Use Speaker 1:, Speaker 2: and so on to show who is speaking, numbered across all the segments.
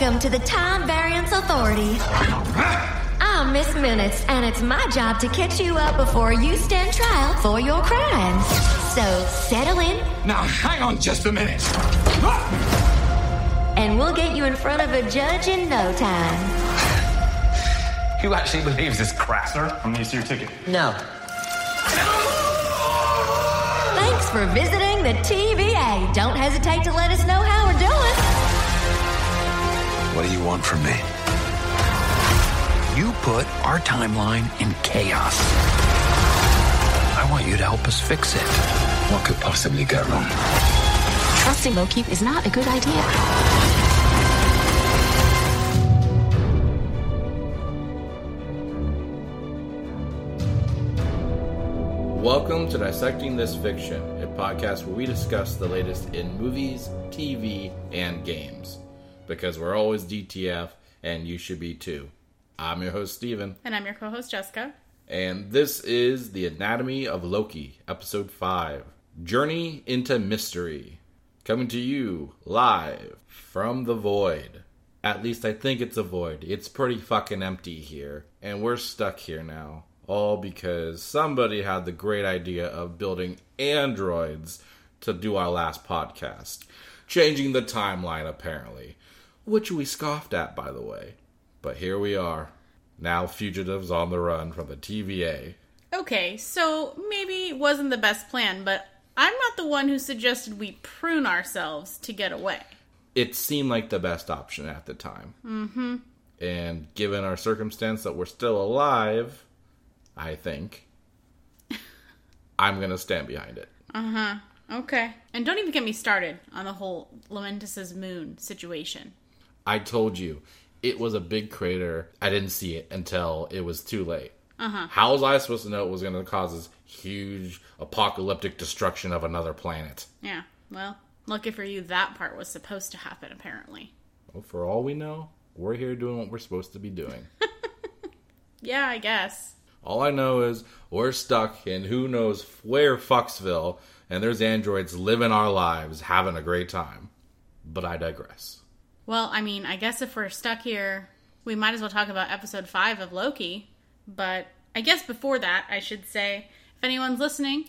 Speaker 1: Welcome to the Time Variance Authority. I'm Miss Minutes, and it's my job to catch you up before you stand trial for your crimes. So settle in,
Speaker 2: Now, hang on just a minute.
Speaker 1: and we'll get you in front of a judge in no time.
Speaker 2: Who actually believes this crap?
Speaker 3: Sir, I'm gonna use your ticket.
Speaker 4: No.
Speaker 1: Thanks for visiting the TVA. Don't hesitate to let us know how we're doing.
Speaker 5: What do you want from me? You put our timeline in chaos. I want you to help us fix it.
Speaker 2: What could possibly go wrong?
Speaker 6: Trusting Loki is not a good idea.
Speaker 7: Welcome to Dissecting This Fiction, a podcast where we discuss the latest in movies, TV, and games. Because we're always DTF, and you should be too. I'm your host, Steven,
Speaker 8: And I'm your co host, Jessica.
Speaker 7: and this is The Anatomy of Loki, Episode 5 Journey into Mystery. Coming to you live from the void. At least I think it's a void. It's pretty fucking empty here, and we're stuck here now. All because somebody had the great idea of building androids to do our last podcast. Changing the timeline, apparently. Which we scoffed at, by the way. But here we are. Now fugitives on the run from the TVA.
Speaker 8: Okay, so maybe it wasn't the best plan, but I'm not the one who suggested we prune ourselves to get away.
Speaker 7: It seemed like the best option at the time. Mm-hmm. And given our circumstance that we're still alive, I think, I'm going to stand behind it. Uh huh.
Speaker 8: Okay. And don't even get me started on the whole Lamentis's moon situation.
Speaker 7: I told you, it was a big crater. I didn't see it until it was too late. Uh-huh. How was I supposed to know it was going to cause this huge apocalyptic destruction of another planet?
Speaker 8: Yeah, well, lucky for you, that part was supposed to happen, apparently.
Speaker 7: Well, for all we know, we're here doing what we're supposed to be doing.
Speaker 8: Yeah, I guess.
Speaker 7: All I know is we're stuck in who knows where Foxville, and there's androids living our lives, having a great time. But I digress.
Speaker 8: Well, I mean, I guess if we're stuck here, we might as well talk about episode 5 of Loki. But I guess before that, I should say, if anyone's listening,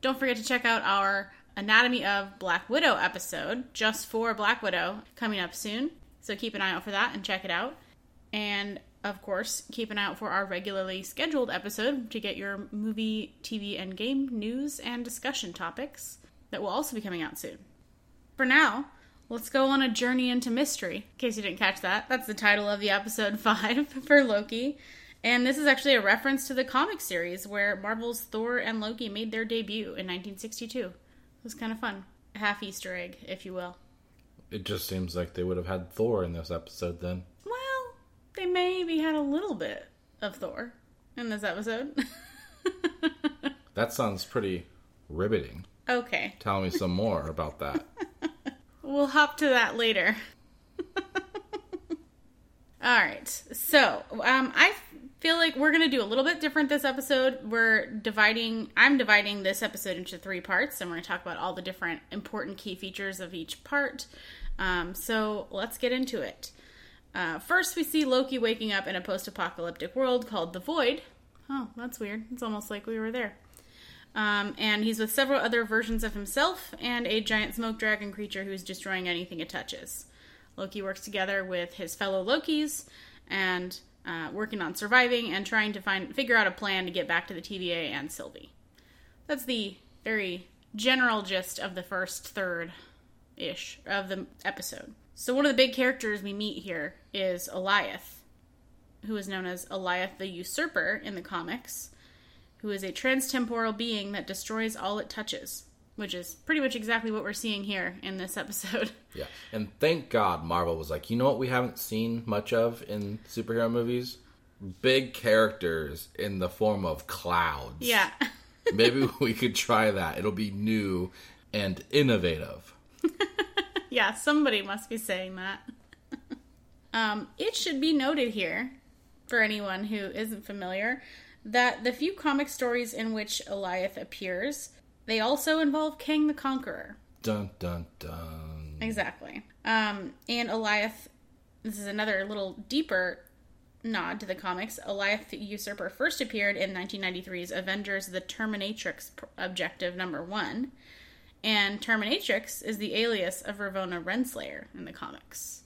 Speaker 8: don't forget to check out our Anatomy of Black Widow episode, just for Black Widow, coming up soon. So keep an eye out for that and check it out. And of course, keep an eye out for our regularly scheduled episode to get your movie, TV, and game news and discussion topics that will also be coming out soon. For now, let's go on a journey into mystery. In case you didn't catch that, that's the title of the episode 5 for Loki. And this is actually a reference to the comic series where Marvel's Thor and Loki made their debut in 1962. It was kind of fun. A half Easter egg, if you will.
Speaker 7: It just seems like they would have had Thor in this episode then.
Speaker 8: Well, they maybe had a little bit of Thor in this episode.
Speaker 7: That sounds pretty riveting.
Speaker 8: okay,
Speaker 7: Tell me some more about that.
Speaker 8: We'll hop to that later. All right. So, um, I feel like we're going to do a little bit different this episode. We're dividing, I'm dividing this episode into three parts, and we're going to talk about all the different important key features of each part. Um, so, let's get into it. Uh, first, we see Loki waking up in a post apocalyptic world called the Void. Oh, that's weird. It's almost like we were there. Um, and he's with several other versions of himself and a giant smoke dragon creature who's destroying anything it touches. Loki works together with his fellow Lokis and uh, working on surviving and trying to find figure out a plan to get back to the TVA and Sylvie. That's the very general gist of the first third ish of the episode. So one of the big characters we meet here is Alioth, who is known as Alioth the Usurper in the comics who is a transtemporal being that destroys all it touches, which is pretty much exactly what we're seeing here in this episode.
Speaker 7: Yeah. And thank God Marvel was like, you know what we haven't seen much of in superhero movies? Big characters in the form of clouds.
Speaker 8: yeah.
Speaker 7: Maybe we could try that. It'll be new and innovative.
Speaker 8: yeah, somebody must be saying that. um, it should be noted here, for anyone who isn't familiar, that the few comic stories in which Alioth appears, they also involve Kang the Conqueror.
Speaker 7: Dun dun dun.
Speaker 8: Exactly. Um, and Alioth this is another little deeper nod to the comics. Alioth the Usurper first appeared in 1993's Avengers: The Terminatrix Objective Number One, and Terminatrix is the alias of Ravonna Renslayer in the comics.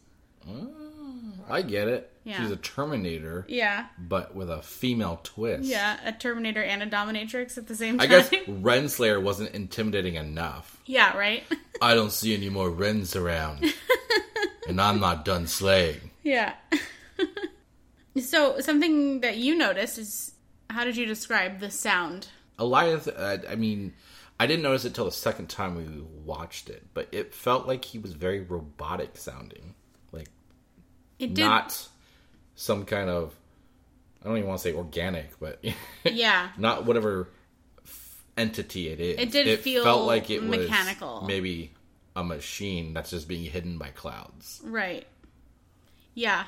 Speaker 7: I get it.
Speaker 8: Yeah.
Speaker 7: She's a Terminator,
Speaker 8: Yeah,
Speaker 7: but with a female twist.
Speaker 8: yeah, a Terminator and a Dominatrix at the same time.
Speaker 7: I guess Renslayer wasn't intimidating enough.
Speaker 8: yeah, right.
Speaker 7: I don't see any more Rens around. and I'm not done slaying.
Speaker 8: Yeah. so something that you noticed is how did you describe the sound?
Speaker 7: Alioth, uh, I mean, I didn't notice it till the second time we watched it, but it felt like he was very robotic sounding. Like,
Speaker 8: It did.
Speaker 7: not some kind of, I don't even want to say organic, but
Speaker 8: Yeah.
Speaker 7: not whatever f- entity it is.
Speaker 8: It did feel
Speaker 7: felt like it was
Speaker 8: mechanical.
Speaker 7: maybe a machine that's just being hidden by clouds.
Speaker 8: Right. Yeah.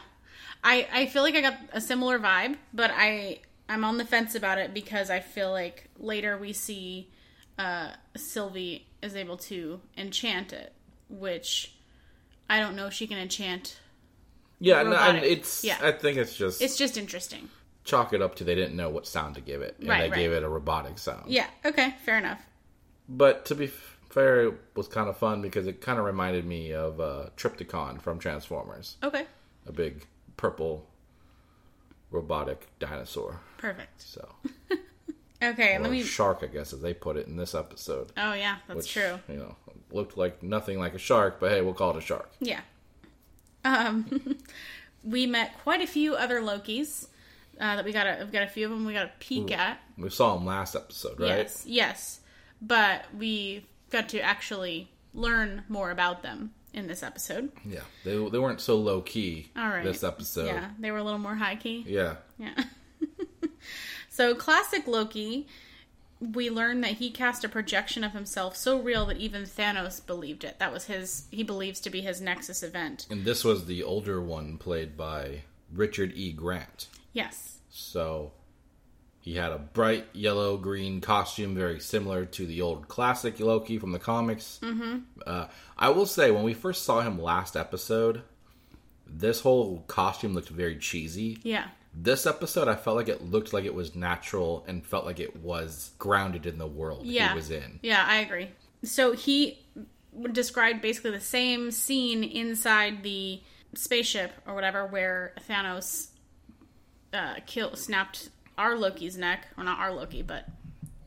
Speaker 8: I I feel like I got a similar vibe, but I I'm on the fence about it because I feel like later we see uh Sylvie is able to enchant it, which I don't know if she can enchant.
Speaker 7: Yeah, no, and it's.
Speaker 8: Yeah.
Speaker 7: I think it's just
Speaker 8: It's just interesting.
Speaker 7: chalk it up to they didn't know what sound to give it, and
Speaker 8: Right,
Speaker 7: they
Speaker 8: right.
Speaker 7: gave it a robotic sound.
Speaker 8: Yeah, okay, fair enough.
Speaker 7: But to be fair, it was kind of fun because it kind of reminded me of uh, Trypticon from Transformers,
Speaker 8: Okay.
Speaker 7: a big purple robotic dinosaur.
Speaker 8: Perfect.
Speaker 7: So,
Speaker 8: Okay, let me
Speaker 7: shark, I guess, as they put it in this episode.
Speaker 8: Oh yeah, that's
Speaker 7: which,
Speaker 8: true.
Speaker 7: You know, looked like nothing like a shark, but hey, we'll call it a shark.
Speaker 8: Yeah. Um, we met quite a few other Lokis uh, that we got. A, we've got a few of them. We got a peek at.
Speaker 7: We saw them last episode, right?
Speaker 8: Yes, yes, but we got to actually learn more about them in this episode.
Speaker 7: Yeah, they they weren't so low key.
Speaker 8: All right.
Speaker 7: this episode.
Speaker 8: Yeah, they were a little more high key.
Speaker 7: yeah.
Speaker 8: Yeah. so classic Loki, we learned that he cast a projection of himself so real that even Thanos believed it. That was his. He believes to be his Nexus event.
Speaker 7: And this was the older one played by Richard E. Grant.
Speaker 8: Yes.
Speaker 7: So he had a bright yellow green costume, very similar to the old classic Loki from the comics. Mm-hmm. Uh, I will say, when we first saw him last episode, this whole costume looked very cheesy.
Speaker 8: Yeah.
Speaker 7: This episode, I felt like it looked like it was natural and felt like it was grounded in the world
Speaker 8: yeah.
Speaker 7: he was in.
Speaker 8: Yeah, I agree. So he described basically the same scene inside the spaceship or whatever where Thanos uh, kill snapped our Loki's neck, or not our Loki, but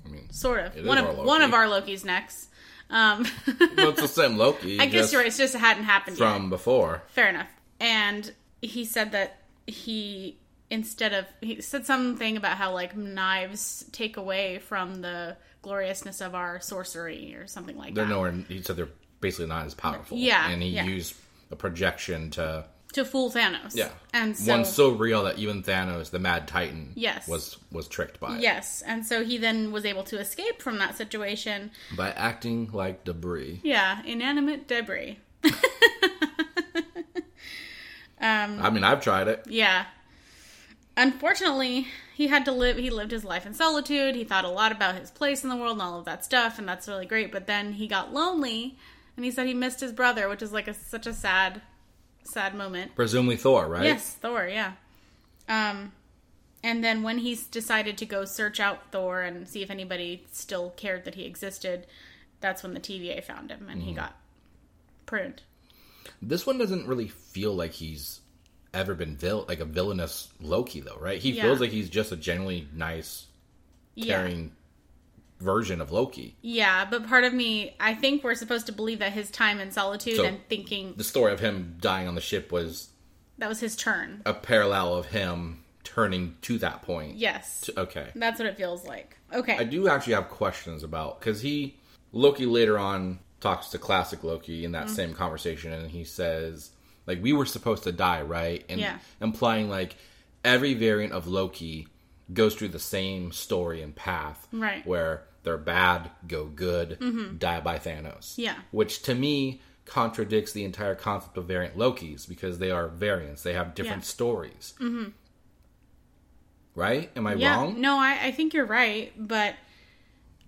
Speaker 7: I mean,
Speaker 8: sort of one of one of our Loki's necks. Um,
Speaker 7: well, it's the same Loki.
Speaker 8: I guess you're right. It's just it hadn't happened
Speaker 7: From
Speaker 8: yet.
Speaker 7: before.
Speaker 8: Fair enough. And he said that he instead of he said something about how like knives take away from the gloriousness of our sorcery or something like that.
Speaker 7: They're
Speaker 8: that.
Speaker 7: nowhere. He said they're basically not as powerful.
Speaker 8: Yeah,
Speaker 7: and he
Speaker 8: yeah.
Speaker 7: used a projection to
Speaker 8: to fool Thanos.
Speaker 7: yeah,
Speaker 8: and so,
Speaker 7: one so real that even Thanos, the Mad Titan,
Speaker 8: Yes.
Speaker 7: was was tricked by it.
Speaker 8: yes, and so he then was able to escape from that situation.
Speaker 7: by acting like debris.
Speaker 8: Yeah, inanimate debris.
Speaker 7: um, I mean, I've tried it.
Speaker 8: Yeah. Unfortunately, he had to live he lived his life in solitude. He thought a lot about his place in the world and all of that stuff, and that's really great. But then he got lonely and he said he missed his brother, which is like a such a sad sad moment.
Speaker 7: Presumably Thor, right?
Speaker 8: Yes, Thor, yeah. Um and then when he decided to go search out Thor and see if anybody still cared that he existed, that's when the TVA found him and he
Speaker 7: Mm-hmm.
Speaker 8: got pruned.
Speaker 7: This one doesn't really feel like he's ever been vil- like a villainous Loki, though, right? He
Speaker 8: Yeah.
Speaker 7: feels like he's just a genuinely nice,
Speaker 8: Yeah.
Speaker 7: caring version of Loki.
Speaker 8: Yeah, but part of me, I think we're supposed to believe that his time in solitude
Speaker 7: So-
Speaker 8: and thinking
Speaker 7: The story of him dying on the ship was
Speaker 8: that was his turn.
Speaker 7: a parallel of him turning to that point.
Speaker 8: Yes.
Speaker 7: Okay.
Speaker 8: That's what it feels like. Okay.
Speaker 7: I do actually have questions about because he Loki later on talks to classic Loki in
Speaker 8: Mm-hmm.
Speaker 7: that same conversation, and he says like we were supposed to die, right? And
Speaker 8: Yeah.
Speaker 7: implying like every variant of Loki goes through the same story and path,
Speaker 8: Right. Mm-hmm.
Speaker 7: Where they're bad, go good, die by Thanos.
Speaker 8: Yeah.
Speaker 7: which to me contradicts the entire concept of variant Lokis because they are variants; they have different
Speaker 8: Yeah.
Speaker 7: stories. Mm-hmm. Right? Am I
Speaker 8: yeah.
Speaker 7: wrong?
Speaker 8: No, I, I think you're right, but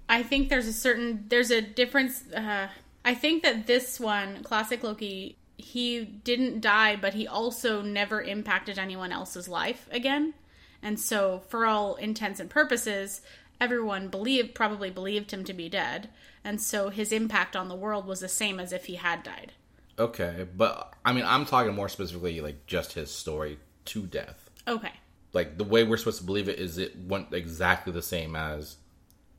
Speaker 8: I think there's a certain there's a difference. Uh, I think that this one, classic Loki, he didn't die, but he also never impacted anyone else's life again. And so, for all intents and purposes, everyone believed probably believed him to be dead, and so his impact on the world was the same as if he had died.
Speaker 7: Okay, but I mean, I'm talking more specifically like just his story to death.
Speaker 8: Okay.
Speaker 7: Like the way we're supposed to believe it is it went exactly the same as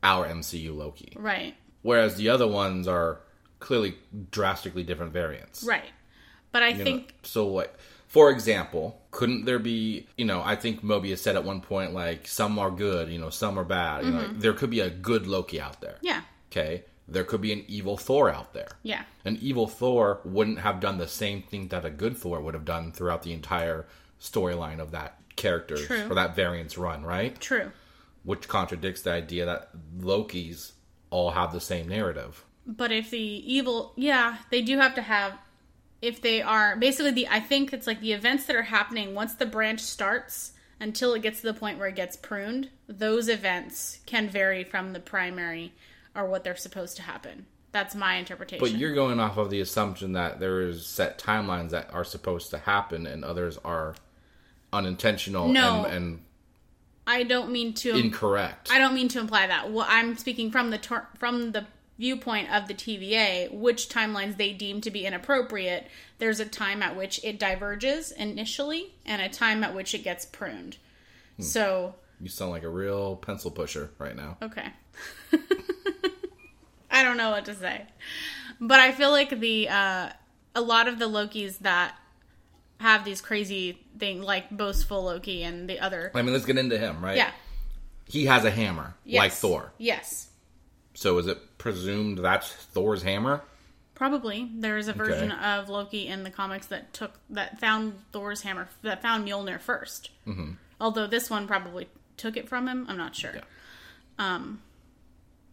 Speaker 7: our MCU Loki.
Speaker 8: Right.
Speaker 7: Whereas the other ones are clearly drastically different variants.
Speaker 8: Right. But I
Speaker 7: You know,
Speaker 8: think
Speaker 7: so what for example, couldn't there be, you know, I think Mobius said at one point like some are good, you know, some are bad. You know, like, there could be a good Loki out there.
Speaker 8: Mm-hmm. yeah.
Speaker 7: Okay? There could be an evil Thor out there.
Speaker 8: Yeah.
Speaker 7: An evil Thor wouldn't have done the same thing that a good Thor would have done throughout the entire storyline of that character or that variant's run, right?
Speaker 8: True.
Speaker 7: Which contradicts the idea that Loki's all have the same narrative.
Speaker 8: But if the evil, yeah, they do have to have. If they are basically the, I think it's like the events that are happening once the branch starts until it gets to the point where it gets pruned. Those events can vary from the primary or what they're supposed to happen. That's my interpretation.
Speaker 7: But you're going off of the assumption that there is set timelines that are supposed to happen and others are unintentional
Speaker 8: No.
Speaker 7: and, and
Speaker 8: I don't mean to.
Speaker 7: incorrect.
Speaker 8: I don't mean to imply that. Well, I'm speaking from the ter- from the viewpoint of the TVA, which timelines they deem to be inappropriate. There's a time at which it diverges initially, and a time at which it gets pruned.
Speaker 7: Hmm.
Speaker 8: So,
Speaker 7: you sound like a real pencil pusher right now.
Speaker 8: okay. I don't know what to say, but I feel like the uh, a lot of the Lokis that have these crazy things, like boastful Loki and the other,
Speaker 7: I mean, let's get into him, right?
Speaker 8: yeah,
Speaker 7: He has a hammer,
Speaker 8: yes.
Speaker 7: like Thor.
Speaker 8: yes.
Speaker 7: So is it presumed that's Thor's hammer?
Speaker 8: Probably there is a version
Speaker 7: Okay.
Speaker 8: of Loki in the comics that took that found Thor's hammer that found Mjolnir 1st Mm-hmm. Although this one probably took it from him, I'm not sure.
Speaker 7: Yeah.
Speaker 8: Um,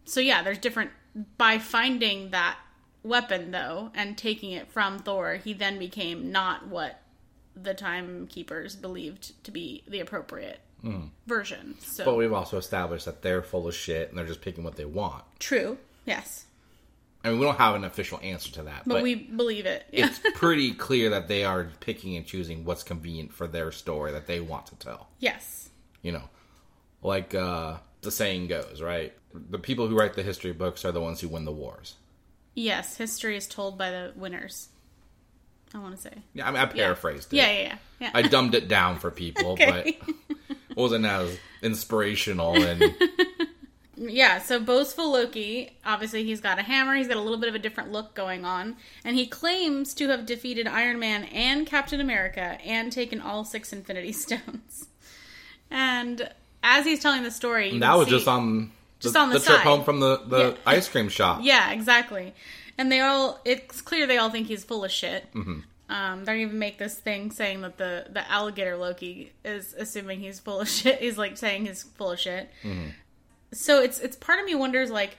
Speaker 8: so yeah, there's different by finding that weapon though and taking it from Thor, he then became not what the timekeepers believed to be the appropriate version. So
Speaker 7: But we've also established that they're full of shit and they're just picking what they want.
Speaker 8: true, yes,
Speaker 7: I mean, we don't have an official answer to that,
Speaker 8: but,
Speaker 7: but,
Speaker 8: we believe it. Yeah.
Speaker 7: it's pretty clear that they are picking and choosing what's convenient for their story that they want to tell.
Speaker 8: yes,
Speaker 7: You know, like uh, the saying goes, right? The people who write the history books are the ones who win the wars.
Speaker 8: Yes, history is told by the winners. I want to say.
Speaker 7: Yeah, I mean, I paraphrased it.
Speaker 8: Yeah, yeah, yeah. yeah.
Speaker 7: I dumbed it down for people,
Speaker 8: Okay.
Speaker 7: but wasn't as inspirational and
Speaker 8: yeah, so boastful Loki, obviously he's got a hammer, he's got a little bit of a different look going on, and he claims to have defeated Iron Man and Captain America and taken all six Infinity Stones. And as he's telling the story, you
Speaker 7: that was
Speaker 8: see-
Speaker 7: just on
Speaker 8: Just
Speaker 7: the,
Speaker 8: on the
Speaker 7: trip
Speaker 8: side.
Speaker 7: home from the, the
Speaker 8: Yeah.
Speaker 7: ice cream shop.
Speaker 8: Yeah, exactly. And they all, it's clear they all think he's full of shit.
Speaker 7: Mm-hmm.
Speaker 8: Um, they even make this thing saying that the, the alligator Loki is assuming he's full of shit. He's like saying he's full of shit.
Speaker 7: Mm-hmm.
Speaker 8: So it's, it's part of me wonders like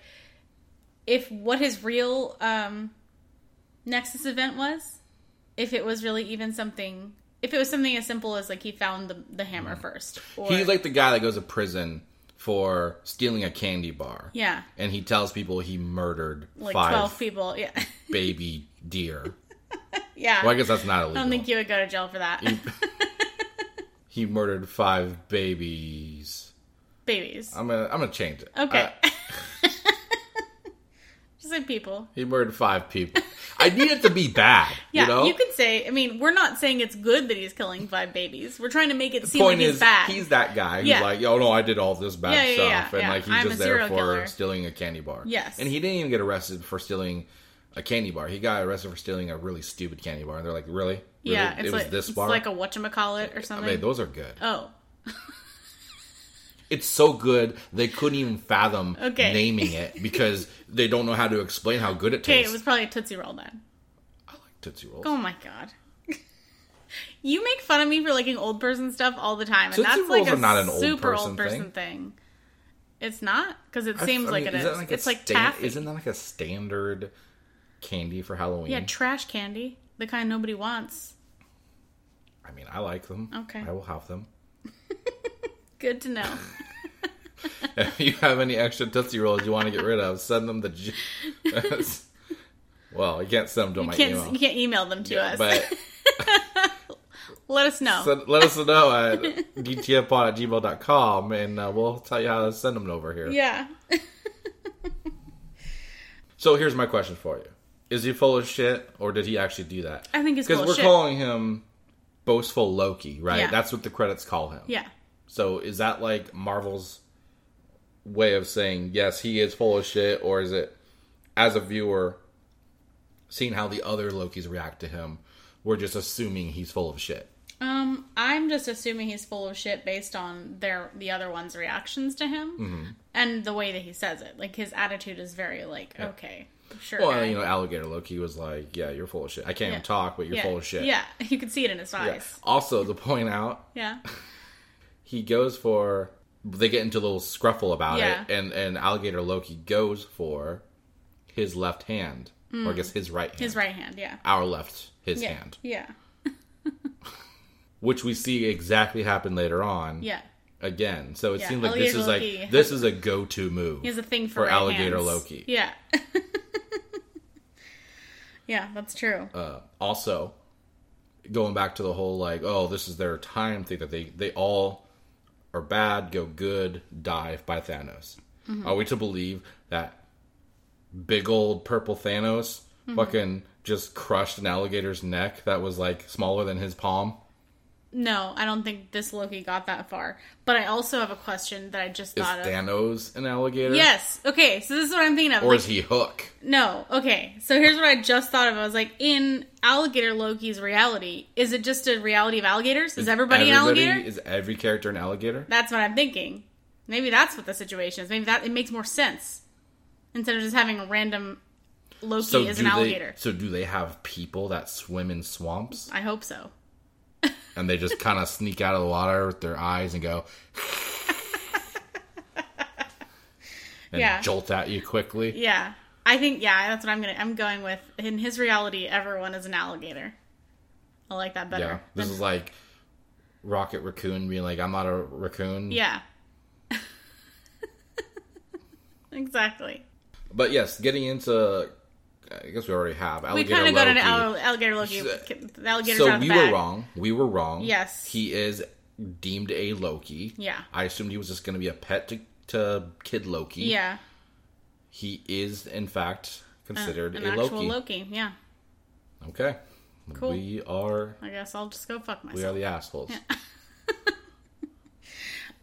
Speaker 8: if what his real, um, Nexus event was, if it was really even something, if it was something as simple as like he found the, the hammer first. Or,
Speaker 7: Mm-hmm. He's like the guy that goes to prison for stealing a candy bar.
Speaker 8: yeah,
Speaker 7: And he tells people he murdered
Speaker 8: like
Speaker 7: five
Speaker 8: 12 people. Yeah.
Speaker 7: baby deer.
Speaker 8: Yeah.
Speaker 7: Well, I guess that's not illegal.
Speaker 8: I don't think you would go to jail for that.
Speaker 7: He murdered five babies.
Speaker 8: Babies.
Speaker 7: I'm gonna I'm gonna change it.
Speaker 8: Okay.
Speaker 7: Uh,
Speaker 8: Just say people.
Speaker 7: he murdered five people. I need it to be bad.
Speaker 8: Yeah,
Speaker 7: you know.
Speaker 8: you could say. I mean, we're not saying it's good that he's killing five babies. We're trying to make it seem
Speaker 7: Point
Speaker 8: like he's
Speaker 7: is,
Speaker 8: bad.
Speaker 7: he's that guy who's
Speaker 8: Yeah.
Speaker 7: like, "Oh no, I did all this bad
Speaker 8: Yeah, yeah,
Speaker 7: stuff," and like he's
Speaker 8: I'm
Speaker 7: just there for
Speaker 8: killer.
Speaker 7: stealing a candy bar.
Speaker 8: Yes.
Speaker 7: and he didn't even get arrested for stealing a candy bar. He got arrested for stealing a really stupid candy bar. And they're like, "Really? Really?
Speaker 8: yeah, it's
Speaker 7: it was
Speaker 8: like
Speaker 7: this
Speaker 8: it's
Speaker 7: bar."
Speaker 8: like a whatchamacallit or
Speaker 7: I
Speaker 8: something.
Speaker 7: mean, those are good.
Speaker 8: oh,
Speaker 7: It's so good they couldn't even fathom
Speaker 8: Okay.
Speaker 7: naming it because they don't know how to explain how good it
Speaker 8: okay,
Speaker 7: tastes.
Speaker 8: it was probably a Tootsie Roll then.
Speaker 7: I like Tootsie Rolls.
Speaker 8: Oh my god. you make fun of me for liking old person stuff all the time, and
Speaker 7: Tootsie
Speaker 8: that's like
Speaker 7: Rolls
Speaker 8: a
Speaker 7: are not an old
Speaker 8: super
Speaker 7: person
Speaker 8: old person
Speaker 7: thing.
Speaker 8: thing. It's not because it seems
Speaker 7: I
Speaker 8: like
Speaker 7: mean,
Speaker 8: it is.
Speaker 7: a
Speaker 8: it's like
Speaker 7: stan-
Speaker 8: taffy.
Speaker 7: Isn't that like a standard candy for Halloween?
Speaker 8: yeah, trash candy, the kind nobody wants.
Speaker 7: I mean, I like them.
Speaker 8: Okay.
Speaker 7: I will have them.
Speaker 8: Good to know.
Speaker 7: If you have any extra Tootsie Rolls you want to get rid of, send them to. Well, you can't send them to
Speaker 8: You
Speaker 7: my
Speaker 8: can't
Speaker 7: email.
Speaker 8: you can't email them to us.
Speaker 7: But
Speaker 8: Let us know.
Speaker 7: send, let us know at dtfpod at gmail.com and uh, we'll tell you how to send them over here.
Speaker 8: yeah.
Speaker 7: So here's my question for you. Is he full of shit or did he actually do that?
Speaker 8: I think he's
Speaker 7: Because we're
Speaker 8: shit.
Speaker 7: calling him boastful Loki, right?
Speaker 8: Yeah.
Speaker 7: That's what the credits call him.
Speaker 8: Yeah.
Speaker 7: So is that like Marvel's way of saying yes, he is full of shit, or is it as a viewer seeing how the other Lokis react to him, we're just assuming he's full of shit?
Speaker 8: Um, I'm just assuming he's full of shit based on their the other one's reactions to him
Speaker 7: Mm-hmm.
Speaker 8: and the way that he says it. Like his attitude is very like, okay, sure.
Speaker 7: Well, you know, Alligator Loki was like, "Yeah, you're full of shit. I can't
Speaker 8: Yeah.
Speaker 7: even talk, but you're
Speaker 8: yeah.
Speaker 7: full of shit."
Speaker 8: Yeah, you could see it in his
Speaker 7: Yeah.
Speaker 8: eyes.
Speaker 7: Also, to point out,
Speaker 8: Yeah.
Speaker 7: he goes for they get into a little scruffle about
Speaker 8: Yeah.
Speaker 7: it, and and Alligator Loki goes for his left hand, or I guess his right hand.
Speaker 8: Mm. His right hand, yeah.
Speaker 7: Our left, his
Speaker 8: Yeah.
Speaker 7: hand,
Speaker 8: Yeah.
Speaker 7: which we see exactly happen later on.
Speaker 8: Yeah.
Speaker 7: Again, so it
Speaker 8: Yeah,
Speaker 7: seems like this is
Speaker 8: Loki
Speaker 7: like this is a go-to move.
Speaker 8: He has a thing for,
Speaker 7: for Alligator
Speaker 8: hands.
Speaker 7: Loki.
Speaker 8: Yeah. Yeah, that's true.
Speaker 7: Uh, also, going back to the whole like, oh, this is their time thing that they they all are bad, go good, die by Thanos.
Speaker 8: Mm-hmm.
Speaker 7: Are we to believe that big old purple Thanos
Speaker 8: Mm-hmm.
Speaker 7: fucking just crushed an alligator's neck that was like smaller than his palm?
Speaker 8: No, I don't think this Loki got that far. But I also have a question that I just
Speaker 7: Is
Speaker 8: thought of.
Speaker 7: Is Thanos an alligator?
Speaker 8: Yes. Okay, so this is what I'm thinking of.
Speaker 7: Or
Speaker 8: Like,
Speaker 7: is he Hook?
Speaker 8: No. Okay. So here's what I just thought of. I was like, in alligator Loki's reality, is it just a reality of alligators? Is, everybody, an alligator?
Speaker 7: Is every character an alligator?
Speaker 8: That's what I'm thinking. Maybe that's what the situation is. Maybe that it makes more sense instead of just having a random Loki
Speaker 7: So
Speaker 8: as
Speaker 7: do
Speaker 8: an
Speaker 7: they?
Speaker 8: alligator.
Speaker 7: So do they have people that swim in swamps?
Speaker 8: I hope so.
Speaker 7: And they just kind of sneak out of the water with their eyes and go and
Speaker 8: Yeah.
Speaker 7: jolt at you quickly.
Speaker 8: Yeah. I think yeah, that's what I'm gonna I'm going with. In his reality, everyone is an alligator. I like that better.
Speaker 7: Yeah, this
Speaker 8: than-
Speaker 7: is like Rocket Raccoon being like, "I'm not a raccoon."
Speaker 8: Yeah. exactly.
Speaker 7: but yes, getting into, I guess we already have
Speaker 8: We
Speaker 7: alligator
Speaker 8: kind of got into alli- alligator Loki.
Speaker 7: So-
Speaker 8: The alligators
Speaker 7: so
Speaker 8: out of the
Speaker 7: we were wrong. We were wrong.
Speaker 8: Yes.
Speaker 7: he is deemed a Loki.
Speaker 8: Yeah.
Speaker 7: I assumed he was just going to be a pet to, to Kid Loki.
Speaker 8: Yeah,
Speaker 7: he is in fact considered
Speaker 8: an
Speaker 7: a
Speaker 8: actual
Speaker 7: Loki.
Speaker 8: Loki. Yeah,
Speaker 7: Okay,
Speaker 8: Cool.
Speaker 7: we are
Speaker 8: I guess I'll just go fuck myself.
Speaker 7: we are the assholes.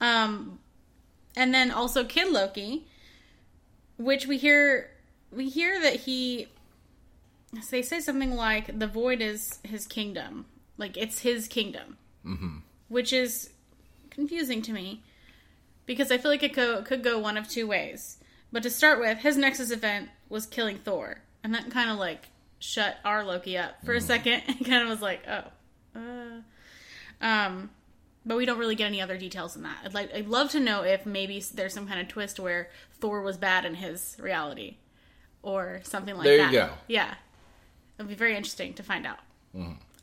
Speaker 8: Um, and then also Kid Loki, which we hear we hear that he they say something like the void is his kingdom, like it's his kingdom, mm-hmm. which is confusing to me because I feel like it co- could go one of two ways. But to start with, his Nexus event was killing Thor, and that kind of like shut our Loki up for a second. and kind of was like, oh, uh, um, but we don't really get any other details than that. I'd like, I'd love to know if maybe there's some kind of twist where Thor was bad in his reality, or something like
Speaker 7: There you
Speaker 8: that.
Speaker 7: go.
Speaker 8: Yeah, it'd be very interesting to find out.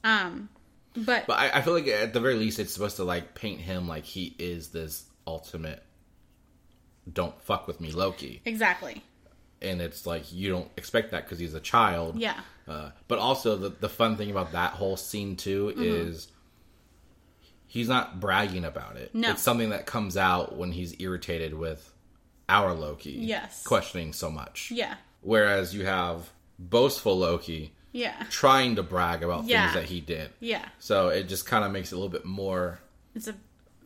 Speaker 8: Um, but,
Speaker 7: But I, I feel like at the very least, it's supposed to like paint him like he is this ultimate. Don't fuck with me, Loki.
Speaker 8: exactly,
Speaker 7: And it's like you don't expect that because he's a child.
Speaker 8: yeah,
Speaker 7: Uh, but also the the fun thing about that whole scene too
Speaker 8: Mm-hmm.
Speaker 7: is he's not bragging about it.
Speaker 8: No.
Speaker 7: It's something that comes out when he's irritated with our Loki.
Speaker 8: Yes.
Speaker 7: Questioning so much.
Speaker 8: yeah,
Speaker 7: Whereas you have boastful Loki
Speaker 8: yeah,
Speaker 7: trying to brag about
Speaker 8: Yeah.
Speaker 7: things that he did.
Speaker 8: yeah.
Speaker 7: So it just kind of makes it a little bit more
Speaker 8: It's a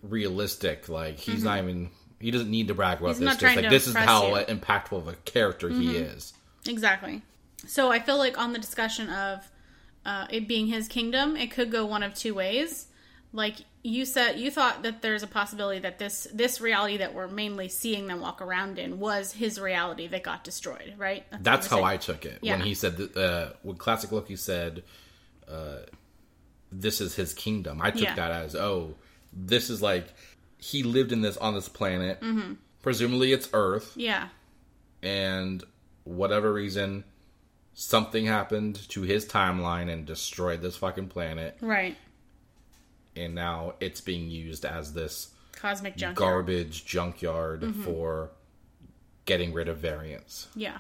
Speaker 7: realistic. Like he's not even he doesn't need to brag about
Speaker 8: Mm-hmm. He's
Speaker 7: this. Just like this is how
Speaker 8: you. Mm-hmm.
Speaker 7: impactful of a character he is.
Speaker 8: Exactly. So I feel like on the discussion of uh, it being his kingdom, it could go one of two ways. Like you said, you thought that there's a possibility that this this reality that we're mainly seeing them walk around in was his reality that got destroyed, right? what
Speaker 7: That's how. I took it
Speaker 8: Yeah.
Speaker 7: when he said that, uh, when classic Loki said, uh, "This is his kingdom." I took
Speaker 8: Yeah.
Speaker 7: that as, "Oh, this is like he lived in this on this planet.
Speaker 8: Mm-hmm.
Speaker 7: Presumably, it's Earth,
Speaker 8: Yeah,
Speaker 7: and whatever reason, something happened to his timeline and destroyed this fucking planet,
Speaker 8: right.
Speaker 7: And now it's being used as this
Speaker 8: Cosmic junk.
Speaker 7: garbage junkyard
Speaker 8: Mm-hmm.
Speaker 7: for getting rid of variants."
Speaker 8: Yeah.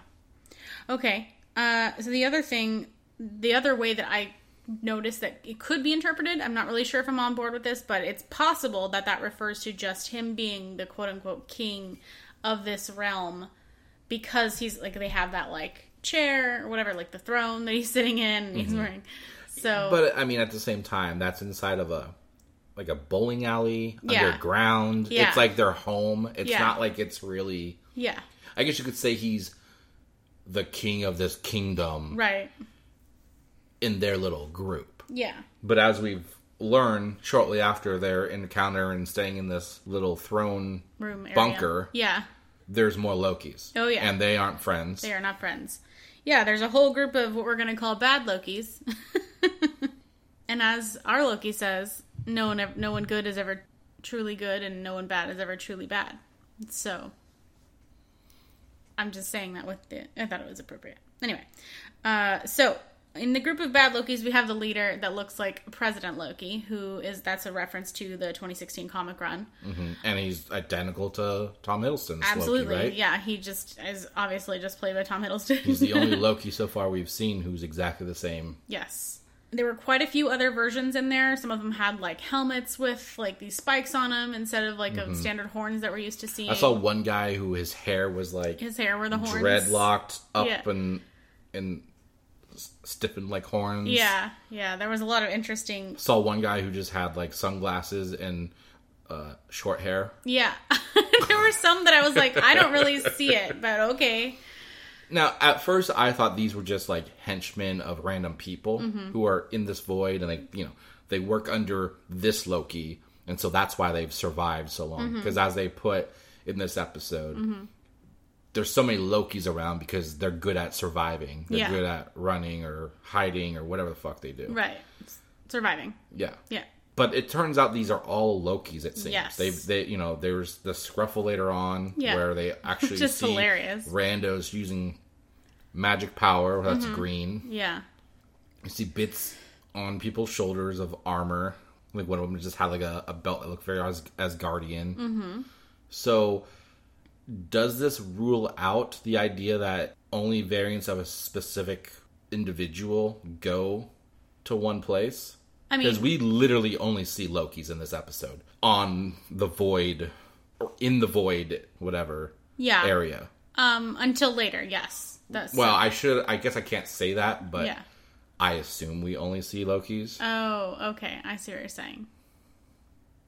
Speaker 8: Okay. Uh, so the other thing, the other way that I noticed that it could be interpreted, I'm not really sure if I'm on board with this, but it's possible that that refers to just him being the quote unquote king of this realm because he's like they have that like chair or whatever, like the throne that he's sitting in and he's wearing. So
Speaker 7: Mm-hmm. But I mean, at the same time, that's inside of a like a bowling alley
Speaker 8: Yeah.
Speaker 7: underground.
Speaker 8: Yeah.
Speaker 7: It's like their home. It's
Speaker 8: Yeah.
Speaker 7: not like it's really.
Speaker 8: yeah,
Speaker 7: I guess you could say he's the king of this kingdom
Speaker 8: right,
Speaker 7: in their little group.
Speaker 8: yeah,
Speaker 7: But as we've learned shortly after their encounter and staying in this little throne
Speaker 8: room area.
Speaker 7: bunker,
Speaker 8: Yeah,
Speaker 7: there's more Lokis.
Speaker 8: Oh, yeah.
Speaker 7: and they aren't friends.
Speaker 8: they are not friends. Yeah, there's a whole group of what we're going to call bad Lokis. and as our Loki says, no one no one good is ever truly good and no one bad is ever truly bad. So I'm just saying that with the I thought it was appropriate. Anyway, uh, so in the group of bad Lokis, we have the leader that looks like President Loki, who is that's a reference to the 2016 comic run.
Speaker 7: and he's identical to Tom Hiddleston's
Speaker 8: Absolutely,
Speaker 7: Loki, right?
Speaker 8: yeah. He just is obviously just played by Tom Hiddleston.
Speaker 7: He's the only Loki so far we've seen who's exactly the same.
Speaker 8: Yes. There were quite a few other versions in there. Some of them had like helmets with like these spikes on them instead of like of standard horns that we're used to seeing.
Speaker 7: Mm-hmm. I saw one guy who his hair was like
Speaker 8: his hair were the horns.
Speaker 7: dreadlocked up
Speaker 8: Yeah.
Speaker 7: and and stiffened like horns.
Speaker 8: Yeah, yeah. There was a lot of interesting.
Speaker 7: Saw one guy who just had like sunglasses and uh, short hair.
Speaker 8: Yeah, there were some that I was like, I don't really see it, but okay.
Speaker 7: Now, at first, I thought these were just like henchmen of random people
Speaker 8: Mm-hmm.
Speaker 7: who are in this void, and they, you know, they work under this Loki, and so that's why they've survived so long.
Speaker 8: Mm-hmm.
Speaker 7: Because as they put in this episode, there's so many Lokis around because they're good at surviving. They're
Speaker 8: Yeah.
Speaker 7: good at running or hiding or whatever the fuck they do.
Speaker 8: Right, surviving.
Speaker 7: Yeah.
Speaker 8: Yeah,
Speaker 7: But it turns out these are all Lokis. It seems
Speaker 8: Yes.
Speaker 7: they they you know there's the scruffle later on
Speaker 8: Yeah.
Speaker 7: where they actually
Speaker 8: Just
Speaker 7: see
Speaker 8: hilarious.
Speaker 7: randos using magic power. That's
Speaker 8: Mm-hmm.
Speaker 7: green.
Speaker 8: yeah,
Speaker 7: You see bits on people's shoulders of armor. Like one of them just had like a, a belt that looked very as Asgardian. Mm-hmm. So does this rule out the idea that only variants of a specific individual go to one place?
Speaker 8: I mean,
Speaker 7: Because we literally only see Loki's in this episode on the void, or in the void, whatever
Speaker 8: yeah.
Speaker 7: area.
Speaker 8: Um, until later, yes. That's
Speaker 7: Well, I should. I guess I can't say that, but
Speaker 8: yeah.
Speaker 7: I assume we only see Loki's.
Speaker 8: Oh, okay. I see what you're saying.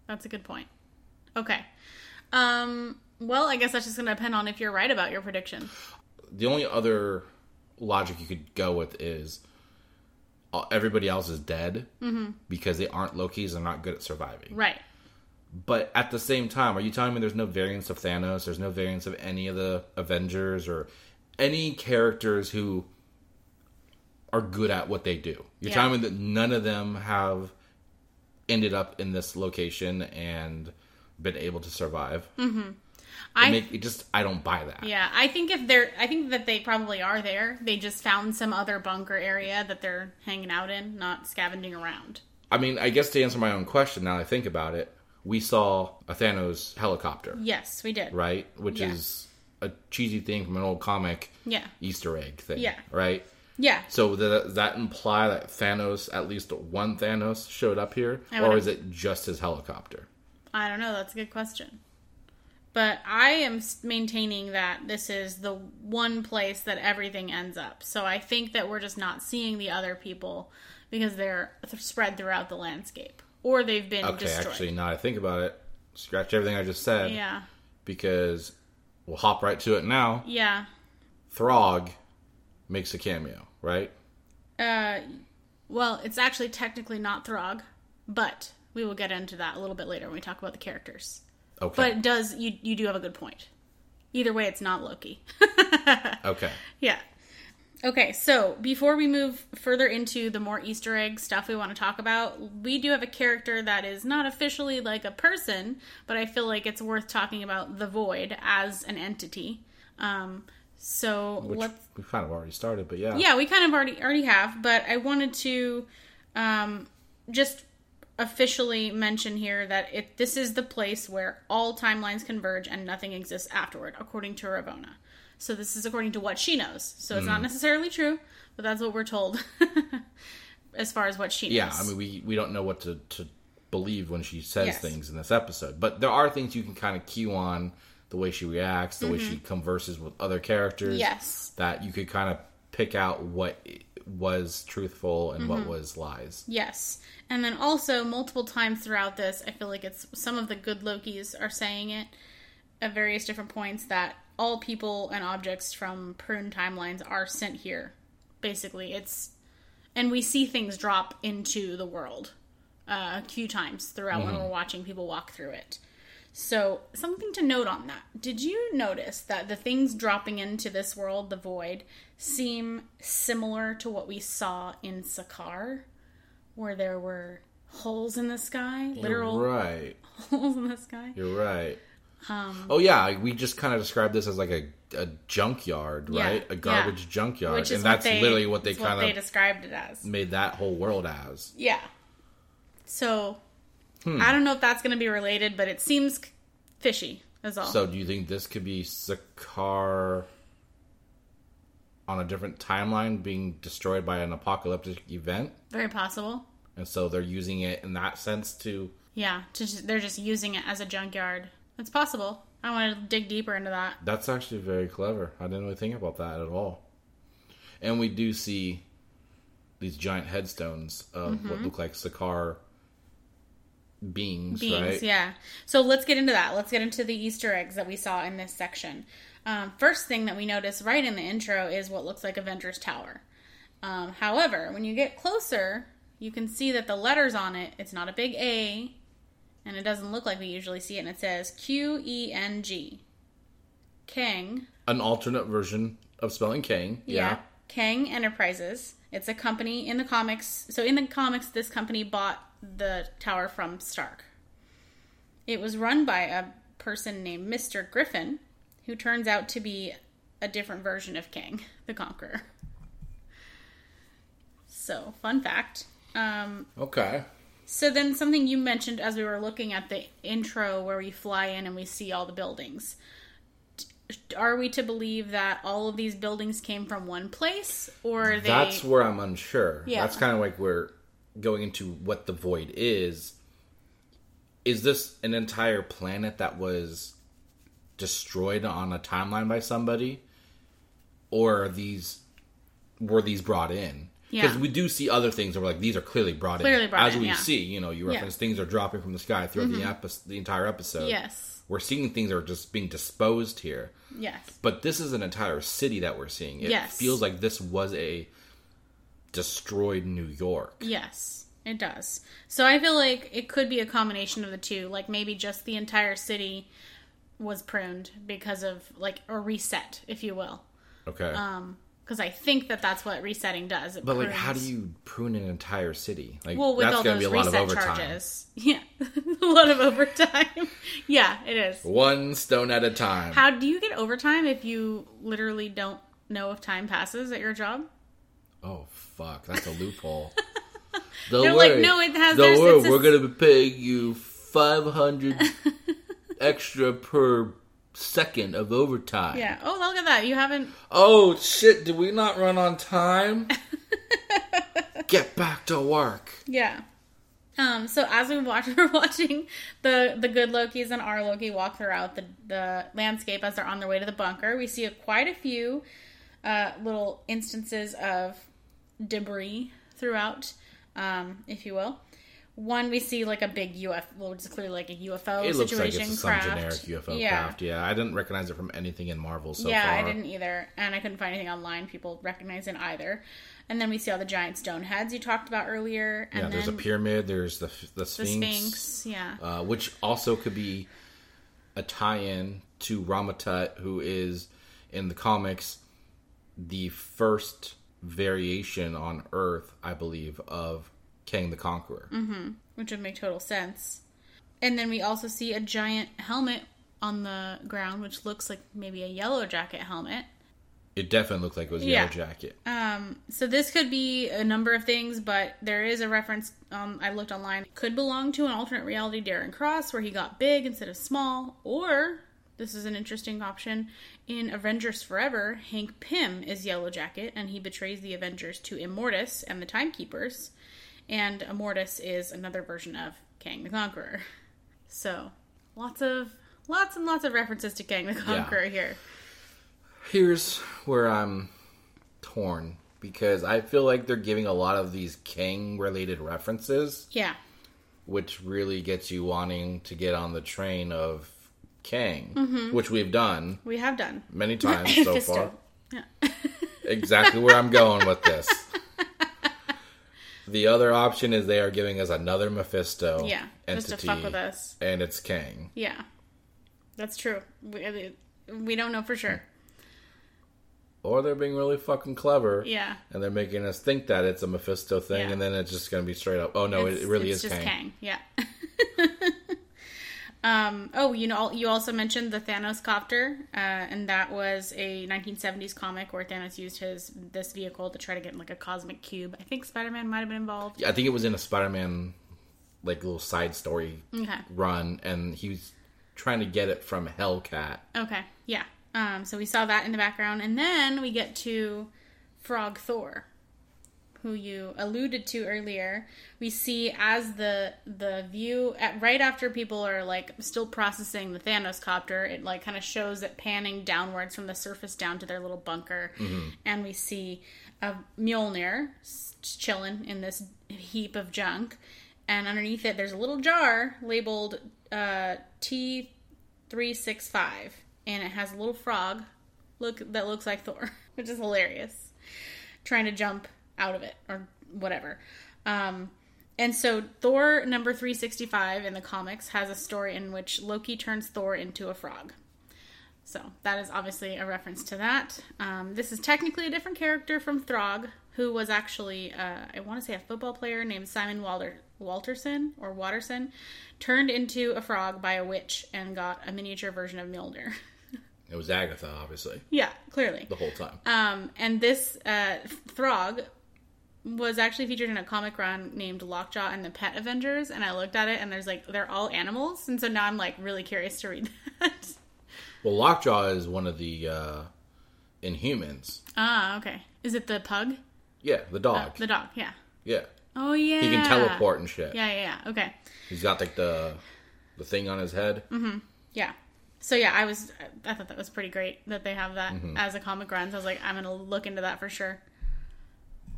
Speaker 8: That's a good point. Okay. Um. Well, I guess that's just going to depend on if you're right about your prediction.
Speaker 7: the only other logic you could go with is everybody else is dead because they aren't Loki's and not good at surviving.
Speaker 8: Right.
Speaker 7: But at the same time, are you telling me there's no variants of Thanos? There's no variants of any of the Avengers or any characters who are good at what they do? You're
Speaker 8: Yeah.
Speaker 7: telling me that none of them have ended up in this location and been able to survive? Mm-hmm.
Speaker 8: I
Speaker 7: make, it just I don't buy that.
Speaker 8: yeah. I think if they're, I think that they probably are there. They just found some other bunker area that they're hanging out in, not scavenging around.
Speaker 7: I mean, I guess to answer my own question, now that I think about it, we saw a Thanos helicopter,
Speaker 8: Yes, we did.
Speaker 7: right? Which
Speaker 8: Yeah.
Speaker 7: is a cheesy thing from an old comic
Speaker 8: Yeah.
Speaker 7: Easter egg thing,
Speaker 8: Yeah.
Speaker 7: right?
Speaker 8: Yeah.
Speaker 7: So th- does that imply that Thanos, at least one Thanos, showed up here, or is it just his helicopter?
Speaker 8: I don't know. That's a good question. But I am maintaining that this is the one place that everything ends up. So I think that we're just not seeing the other people because they're th- spread throughout the landscape or they've been
Speaker 7: Okay,
Speaker 8: destroyed.
Speaker 7: actually, now I think about it, scratch everything I just said,
Speaker 8: yeah.
Speaker 7: because we'll hop right to it now.
Speaker 8: Yeah.
Speaker 7: Throg makes a cameo, right?
Speaker 8: Uh, well, it's actually technically not Throg, but we will get into that a little bit later when we talk about the characters.
Speaker 7: Okay.
Speaker 8: But it does you you do have a good point. Either way, it's not Loki.
Speaker 7: okay.
Speaker 8: Yeah. Okay, so before we move further into the more Easter egg stuff we want to talk about, we do have a character that is not officially like a person, but I feel like it's worth talking about the Void as an entity. Um, so
Speaker 7: Which
Speaker 8: let's
Speaker 7: we kind of already started, but yeah.
Speaker 8: yeah, we kind of already already have, but I wanted to um, just officially mention here that it this is the place where all timelines converge and nothing exists afterward, according to Ravonna. So this is according to what she knows. So it's
Speaker 7: Hmm.
Speaker 8: not necessarily true, but that's what we're told as far as what she knows.
Speaker 7: Yeah, I mean, we we don't know what to to believe when she says
Speaker 8: Yes.
Speaker 7: things in this episode, but there are things you can kind of cue on the way she reacts, the way she converses with other characters.
Speaker 8: Mm-hmm. Yes.
Speaker 7: that you could kind of pick out what was truthful and
Speaker 8: Mm-hmm.
Speaker 7: what was lies.
Speaker 8: Yes. And then also multiple times throughout this, I feel like it's some of the good Lokis are saying it at various different points that all people and objects from prune timelines are sent here. Basically, it's and we see things drop into the world uh, a few times throughout when we're watching people walk through it. So, something to note on that. Did you notice that the things dropping into this world, the void, seem similar to what we saw in Sakaar, where there were holes in the sky, literal
Speaker 7: You're right.
Speaker 8: holes in the sky?
Speaker 7: You're right.
Speaker 8: Um,
Speaker 7: oh yeah, we just kind of described this as like a, a junkyard,
Speaker 8: Yeah,
Speaker 7: right? A garbage
Speaker 8: yeah.
Speaker 7: junkyard,
Speaker 8: Which is
Speaker 7: and that's
Speaker 8: they-
Speaker 7: literally what they kind
Speaker 8: they
Speaker 7: of
Speaker 8: described it as.
Speaker 7: made that whole world as.
Speaker 8: Yeah. So,
Speaker 7: Hmm.
Speaker 8: I don't know if that's going to be related, but it seems fishy, is all.
Speaker 7: So, do you think this could be Sakaar on a different timeline being destroyed by an apocalyptic event?
Speaker 8: Very possible.
Speaker 7: And so they're using it in that sense to.
Speaker 8: Yeah, to just, they're just using it as a junkyard. It's possible. I want to dig deeper into that.
Speaker 7: That's actually very clever. I didn't really think about that at all. And we do see these giant headstones of
Speaker 8: Mm-hmm.
Speaker 7: what look like Sakaar beings,
Speaker 8: Beings,
Speaker 7: right?
Speaker 8: yeah. So let's get into that. Let's get into the Easter eggs that we saw in this section. Um, first thing that we notice right in the intro is what looks like Avengers Tower. Um, however, when you get closer, you can see that the letters on it, it's not a big A, and it doesn't look like we usually see it, and it says Q E N G. Kang.
Speaker 7: An alternate version of spelling Kang. Yeah.
Speaker 8: Kang Enterprises. It's a company in the comics. So in the comics, this company bought the tower from Stark. It was run by a person named Mr. Gryphon, who turns out to be a different version of Kang the Conqueror. So, fun fact. Um,
Speaker 7: Okay.
Speaker 8: so then something you mentioned as we were looking at the intro where we fly in and we see all the buildings. Are we to believe that all of these buildings came from one place or they
Speaker 7: That's where I'm unsure.
Speaker 8: Yeah.
Speaker 7: That's kind of like we're going into what the void is. Is this an entire planet that was destroyed on a timeline by somebody, or are these were these brought in? Because
Speaker 8: Yeah.
Speaker 7: we do see other things that we're like these are clearly brought
Speaker 8: Clearly
Speaker 7: in.
Speaker 8: brought
Speaker 7: As
Speaker 8: in,
Speaker 7: we
Speaker 8: yeah.
Speaker 7: see, you know, you reference things are dropping from the sky throughout the mm-hmm. epi- the entire episode.
Speaker 8: Yes.
Speaker 7: we're seeing things that are just being disposed here.
Speaker 8: Yes.
Speaker 7: But this is an entire city that we're seeing. It
Speaker 8: Yes.
Speaker 7: feels like this was a destroyed New York.
Speaker 8: Yes, it does. So I feel like it could be a combination of the two. Like maybe just the entire city was pruned because of like a reset, if you will.
Speaker 7: Okay.
Speaker 8: Um, because I think that that's what resetting does. It
Speaker 7: but like how do you prune an entire city? Like
Speaker 8: Well, with
Speaker 7: that's
Speaker 8: all
Speaker 7: gonna
Speaker 8: those
Speaker 7: be a lot of overtime.
Speaker 8: charges. Yeah, a lot of overtime. yeah, it is.
Speaker 7: One stone at a time.
Speaker 8: How do you get overtime if you literally don't know if time passes at your job?
Speaker 7: Oh fuck, that's a loophole. Don't
Speaker 8: They're like, no, it has-
Speaker 7: Don't worry, we're gonna be paying you five hundred extra per second of overtime.
Speaker 8: Yeah. Oh, look at that. You haven't.
Speaker 7: Oh shit! Did we not run on time? Get back to work.
Speaker 8: Yeah. Um. So as we watch, we're watching the the good Lokis and our Loki walk throughout the the landscape as they're on their way to the bunker. We see a, quite a few uh, little instances of debris throughout, um, if you will. One we see like a big UFO, well, it's clearly like a UFO
Speaker 7: It looks like
Speaker 8: situation
Speaker 7: it's some generic UFO
Speaker 8: yeah.
Speaker 7: craft. Yeah, I didn't recognize it from anything in Marvel so
Speaker 8: yeah,
Speaker 7: far.
Speaker 8: I didn't either, and I couldn't find anything online. People recognize it either. And then we see all the giant stone heads you talked about earlier. And
Speaker 7: Yeah, there's a pyramid. There's the the Sphinx.
Speaker 8: the
Speaker 7: Sphinx,
Speaker 8: Sphinx. Yeah.
Speaker 7: Uh, which also could be a tie-in to Rama-Tut, who is in the comics the first variation on Earth, I believe, of Kang the Conqueror.
Speaker 8: Mm-hmm. which would make total sense. And then we also see a giant helmet on the ground, which looks like maybe a yellow jacket helmet.
Speaker 7: It definitely looked like it was
Speaker 8: Yeah.
Speaker 7: Yellow Jacket.
Speaker 8: Um, so this could be a number of things, but there is a reference. Um, I looked online. Could belong to an alternate reality Darren Cross, where he got big instead of small, or This is an interesting option. In Avengers Forever, Hank Pym is Yellow Jacket, and he betrays the Avengers to Immortus and the Timekeepers. And Immortus is another version of Kang the Conqueror. So, lots of lots and lots of references to Kang the Conqueror here.
Speaker 7: Here's where I'm torn because I feel like they're giving a lot of these Kang related references,
Speaker 8: Yeah.
Speaker 7: which really gets you wanting to get on the train of Kang,
Speaker 8: Mm-hmm.
Speaker 7: which we've done
Speaker 8: We have done.
Speaker 7: many times so far.
Speaker 8: Yeah.
Speaker 7: exactly where I'm going with this. The other option is they are giving us another Mephisto
Speaker 8: Yeah, just
Speaker 7: entity,
Speaker 8: to fuck with us.
Speaker 7: and it's Kang.
Speaker 8: Yeah. That's true. We, we don't know for sure.
Speaker 7: Or they're being really fucking clever,
Speaker 8: Yeah.
Speaker 7: and they're making us think that it's a Mephisto thing,
Speaker 8: Yeah.
Speaker 7: and then it's just going to be straight up. Oh no, it,
Speaker 8: It's-
Speaker 7: it really
Speaker 8: it's
Speaker 7: is
Speaker 8: just
Speaker 7: Kang.
Speaker 8: Yeah. um. Oh, you know, you also mentioned the Thanos copter, uh, and that was a 1970s comic where Thanos used his this vehicle to try to get like a cosmic cube. I think Spider Man might have been involved.
Speaker 7: Yeah, I think it was in a Spider-Man like little side story
Speaker 8: Okay.
Speaker 7: run, and he was trying to get it from Hellcat.
Speaker 8: Okay. Yeah. Um. So we saw that in the background, and then we get to Frog Thor, who you alluded to earlier. We see as the the view at right after people are like still processing the Thanos copter, it like kind of shows it panning downwards from the surface down to their little bunker, and we see a Mjolnir chilling in this heap of junk, and underneath it there's a little jar labeled uh, T three six five, and it has a little frog look that looks like Thor, which is hilarious. Trying to jump out of it or whatever. Um, and so Thor number 365 in the comics has a story in which Loki turns Thor into a frog. So that is obviously a reference to that. Um, this is technically a different character from Throg, who was actually, uh, I want to say, a football player named Simon Walter Walterson or Watterson, turned into a frog by a witch and got a miniature version of Mjolnir.
Speaker 7: It was Agatha, obviously,
Speaker 8: yeah, clearly.
Speaker 7: the whole time.
Speaker 8: Um, and this uh, Throg was actually featured in a comic run named Lockjaw and the Pet Avengers, and I looked at it, and there's like they're all animals, and so now I'm like really curious to read that.
Speaker 7: well, Lockjaw is one of the uh, Inhumans.
Speaker 8: ah, okay. Is it the pug?
Speaker 7: Yeah, the dog.
Speaker 8: The dog, yeah.
Speaker 7: yeah,
Speaker 8: Oh yeah.
Speaker 7: he can teleport and shit.
Speaker 8: Yeah, yeah, yeah. Okay.
Speaker 7: He's got like the the thing on his head. Mm-hmm.
Speaker 8: Yeah. So yeah, I was I thought that was pretty great that they have that
Speaker 7: Mm-hmm.
Speaker 8: as a comic run. So I was like, I'm gonna look into that for sure.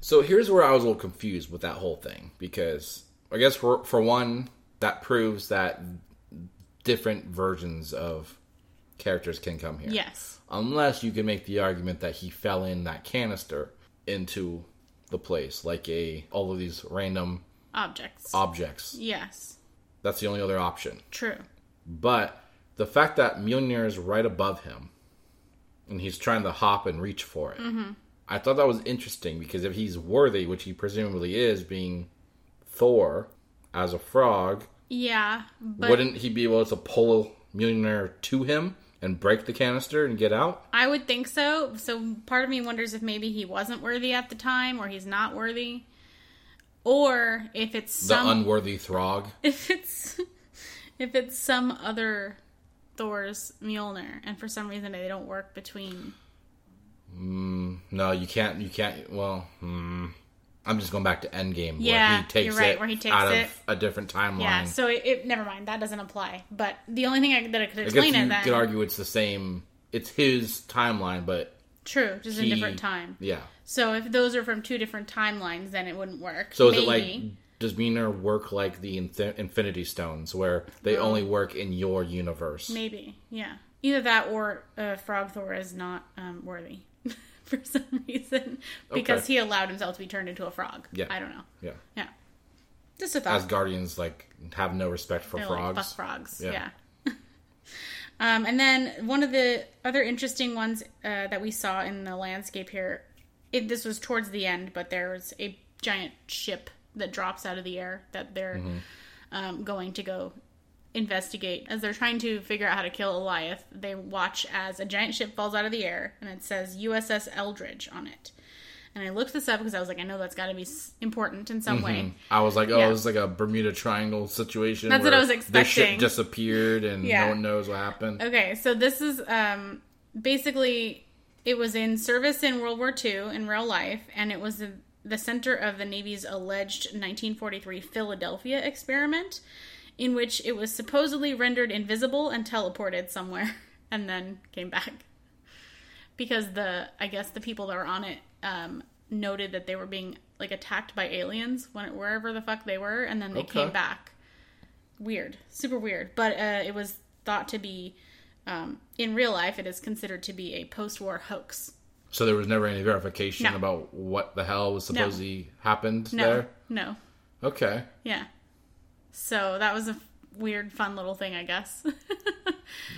Speaker 7: So here's where I was a little confused with that whole thing because I guess for for one that proves that different versions of characters can come here.
Speaker 8: Yes.
Speaker 7: Unless you can make the argument that he fell in that canister into the place like a all of these random
Speaker 8: Objects.
Speaker 7: objects.
Speaker 8: yes.
Speaker 7: That's the only other option.
Speaker 8: True.
Speaker 7: But the fact that Mjolnir is right above him and he's trying to hop and reach for it, mm-hmm. I thought that was interesting because if he's worthy, which he presumably is, being Thor as a frog,
Speaker 8: Yeah. But
Speaker 7: wouldn't he be able to pull Mjolnir to him and break the canister and get out?
Speaker 8: I would think so. So part of me wonders if maybe he wasn't worthy at the time or he's not worthy. Or if it's
Speaker 7: The
Speaker 8: some
Speaker 7: unworthy Throg.
Speaker 8: if it's if it's some other Thor's Mjolnir and for some reason they don't work between
Speaker 7: No, you can't. You can't. Well, hmm. I'm just going back to Endgame.
Speaker 8: Yeah,
Speaker 7: where he takes
Speaker 8: you're right,
Speaker 7: it
Speaker 8: where he takes
Speaker 7: out
Speaker 8: it.
Speaker 7: of a different timeline.
Speaker 8: Yeah, so it, it never mind, that doesn't apply. But the only thing I, that I could
Speaker 7: I guess
Speaker 8: explain
Speaker 7: you
Speaker 8: it
Speaker 7: could argue it's the same. It's his timeline, but
Speaker 8: true, just
Speaker 7: he,
Speaker 8: a different time.
Speaker 7: Yeah.
Speaker 8: So if those are from two different timelines, then it wouldn't work.
Speaker 7: So is it like does Mjolnir work like the Infi- Infinity Stones, where they only work in your universe?
Speaker 8: Maybe, yeah. Either that or uh, Frog Thor is not um, worthy for some reason because
Speaker 7: Okay.
Speaker 8: he allowed himself to be turned into a frog.
Speaker 7: Yeah.
Speaker 8: I don't know.
Speaker 7: Yeah.
Speaker 8: Yeah, just a thought.
Speaker 7: Asgardians like have no respect for
Speaker 8: They're
Speaker 7: frogs.
Speaker 8: like fuck frogs.
Speaker 7: Yeah.
Speaker 8: Yeah. um, and then one of the other interesting ones uh, that we saw in the landscape here, it, this was towards the end, but there's a giant ship that drops out of the air that they're
Speaker 7: Mm-hmm.
Speaker 8: um, going to go investigate. As they're trying to figure out how to kill Alioth, they watch as a giant ship falls out of the air and it says USS Eldridge on it. And I looked this up because I was like, I know that's got to be important in some way.
Speaker 7: I was like, oh,
Speaker 8: Yeah.
Speaker 7: it's like a Bermuda Triangle situation.
Speaker 8: That's what I was expecting.
Speaker 7: The ship disappeared and
Speaker 8: Yeah.
Speaker 7: no one knows what happened.
Speaker 8: Okay, so this is um, basically it was in service in World War II in real life, and it was the, the center of the Navy's alleged 1943 Philadelphia experiment, in which it was supposedly rendered invisible and teleported somewhere, and then came back because the I guess the people that were on it um, noted that they were being like attacked by aliens when wherever the fuck they were, and then they
Speaker 7: Okay.
Speaker 8: came back. Weird, super weird. But uh, it was thought to be um, in real life. It is considered to be a post-war hoax.
Speaker 7: So there was never any verification
Speaker 8: No.
Speaker 7: about what the hell was
Speaker 8: No.
Speaker 7: supposedly happened
Speaker 8: No,
Speaker 7: there.
Speaker 8: no,
Speaker 7: Okay.
Speaker 8: yeah. So that was a weird, fun little thing, I guess.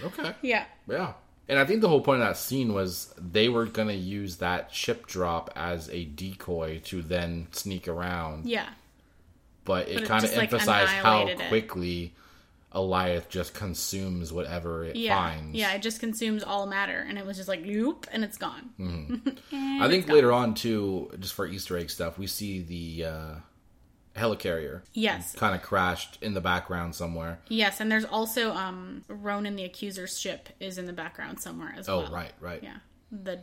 Speaker 7: Okay.
Speaker 8: yeah,
Speaker 7: Yeah. And I think the whole point of that scene was they were going to use that ship drop as a decoy to then sneak around.
Speaker 8: yeah,
Speaker 7: But it
Speaker 8: it
Speaker 7: kind of
Speaker 8: like,
Speaker 7: emphasized how
Speaker 8: annihilated it.
Speaker 7: quickly Alioth just consumes whatever it
Speaker 8: yeah,
Speaker 7: finds.
Speaker 8: yeah. It just consumes all matter, and it was just like, "Yoop," and it's gone.
Speaker 7: I think later on, too, just for Easter egg stuff, we see the uh, helicarrier
Speaker 8: Yes,
Speaker 7: kind of crashed in the background somewhere.
Speaker 8: yes, and there's also um Ronan the Accuser's ship is in the background somewhere as
Speaker 7: Oh,
Speaker 8: well.
Speaker 7: Oh, right, right.
Speaker 8: Yeah, the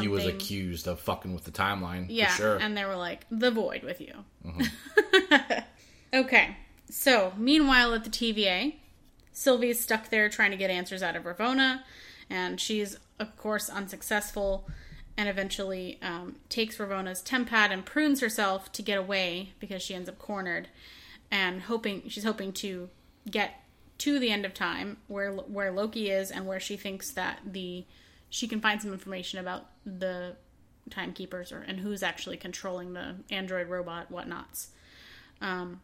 Speaker 7: He was accused of fucking with the timeline.
Speaker 8: Yeah,
Speaker 7: for sure.
Speaker 8: and they were like, "The void with you."
Speaker 7: Mm-hmm.
Speaker 8: okay, so meanwhile at the TVA, Sylvie's stuck there trying to get answers out of Ravonna, and she's of course unsuccessful, and eventually um, takes Ravonna's tempad and prunes herself to get away because she ends up cornered, and hoping she's hoping to get to the end of time where where Loki is and where she thinks that the she can find some information about the timekeepers or and who's actually controlling the android robot whatnots. Um,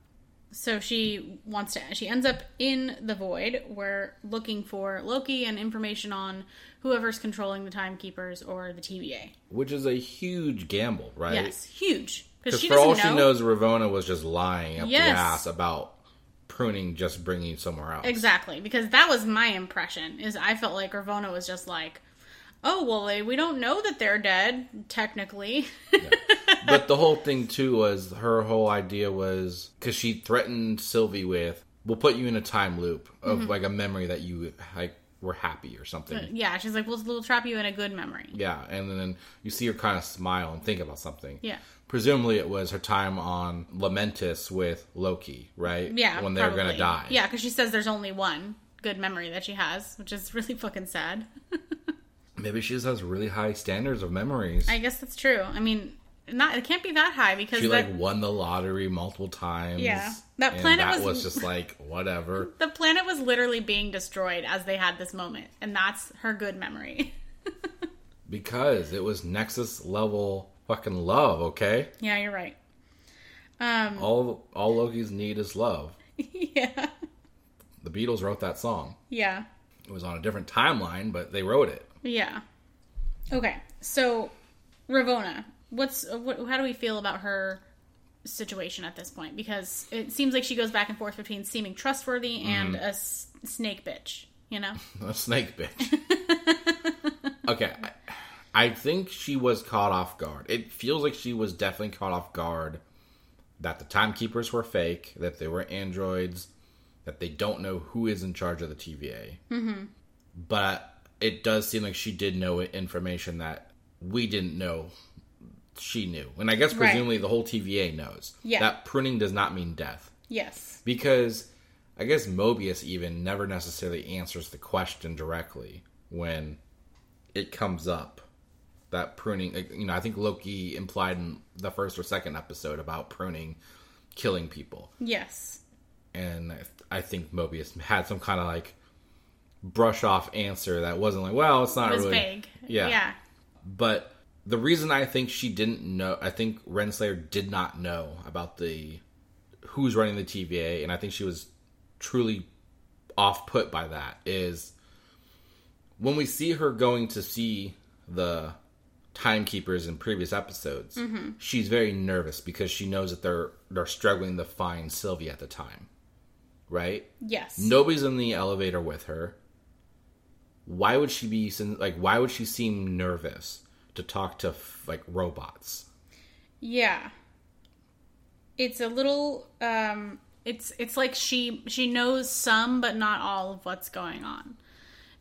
Speaker 8: so she wants to. She ends up in the void. We're looking for Loki and information on whoever's controlling the timekeepers or the TVA.
Speaker 7: Which is a huge gamble, right?
Speaker 8: Yes, huge because
Speaker 7: for all
Speaker 8: know
Speaker 7: she knows, Ravonna was just lying up
Speaker 8: Yes.
Speaker 7: the ass about pruning just bringing you somewhere else.
Speaker 8: exactly because that was my impression. Is I felt like Ravonna was just like, oh well, they, we don't know that they're dead technically.
Speaker 7: but the whole thing too was her whole idea was because she threatened Sylvie with, "We'll put you in a time loop of
Speaker 8: Mm-hmm.
Speaker 7: like a memory that you like were happy or something."
Speaker 8: yeah, she's like, we'll, we'll trap you in a good memory.
Speaker 7: Yeah, and then you see her kind of smile and think about something.
Speaker 8: Yeah.
Speaker 7: Presumably, it was her time on Lamentis with Loki, right?
Speaker 8: Yeah,
Speaker 7: when they're
Speaker 8: probably.
Speaker 7: gonna die.
Speaker 8: Yeah, because she says there's only one good memory that she has, which is really fucking sad.
Speaker 7: Maybe she just has really high standards of memories.
Speaker 8: I guess that's true. I mean, not it can't be that high because
Speaker 7: she
Speaker 8: that,
Speaker 7: like won the lottery multiple times.
Speaker 8: Yeah. That planet
Speaker 7: that
Speaker 8: was-
Speaker 7: was just like whatever.
Speaker 8: the planet was literally being destroyed as they had this moment, and that's her good memory.
Speaker 7: because it was Nexus level fucking love. Okay,
Speaker 8: yeah, you're right. Um,
Speaker 7: all all Loki's need is love.
Speaker 8: yeah,
Speaker 7: The Beatles wrote that song.
Speaker 8: yeah,
Speaker 7: It was on a different timeline, but they wrote it.
Speaker 8: yeah. Okay, so Ravonna, what's what, how do we feel about her situation at this point? Because it seems like she goes back and forth between seeming trustworthy and a s- snake bitch. You know?
Speaker 7: A snake bitch. okay, I, I think she was caught off guard. It feels like she was definitely caught off guard that the timekeepers were fake, that they were androids, that they don't know who is in charge of the TVA. Mm-hmm. But it does seem like she did know information that we didn't know she knew. And I guess
Speaker 8: Right.
Speaker 7: presumably the whole TVA knows.
Speaker 8: Yeah.
Speaker 7: That pruning does not mean death
Speaker 8: Yes.
Speaker 7: because I guess Mobius even never necessarily answers the question directly when it comes up. That pruning, you know, I think Loki implied in the first or second episode about pruning killing people,
Speaker 8: Yes.
Speaker 7: and I- I think Mobius had some kind of like brush off answer that wasn't like, well, it's not
Speaker 8: It
Speaker 7: really
Speaker 8: vague.
Speaker 7: Yeah.
Speaker 8: Yeah.
Speaker 7: But the reason I think she didn't know, I think Renslayer did not know about the who's running the TVA, and I think she was truly off put by that. Is when we see her going to see the timekeepers in previous episodes, mm-hmm. she's very nervous because she knows that they're they're struggling to find Sylvie at the time, right?
Speaker 8: Yes.
Speaker 7: Nobody's in the elevator with her. Why would she be like? Why would she seem nervous to talk to like robots?
Speaker 8: Yeah. It's a little um it's it's like she she knows some but not all of what's going on.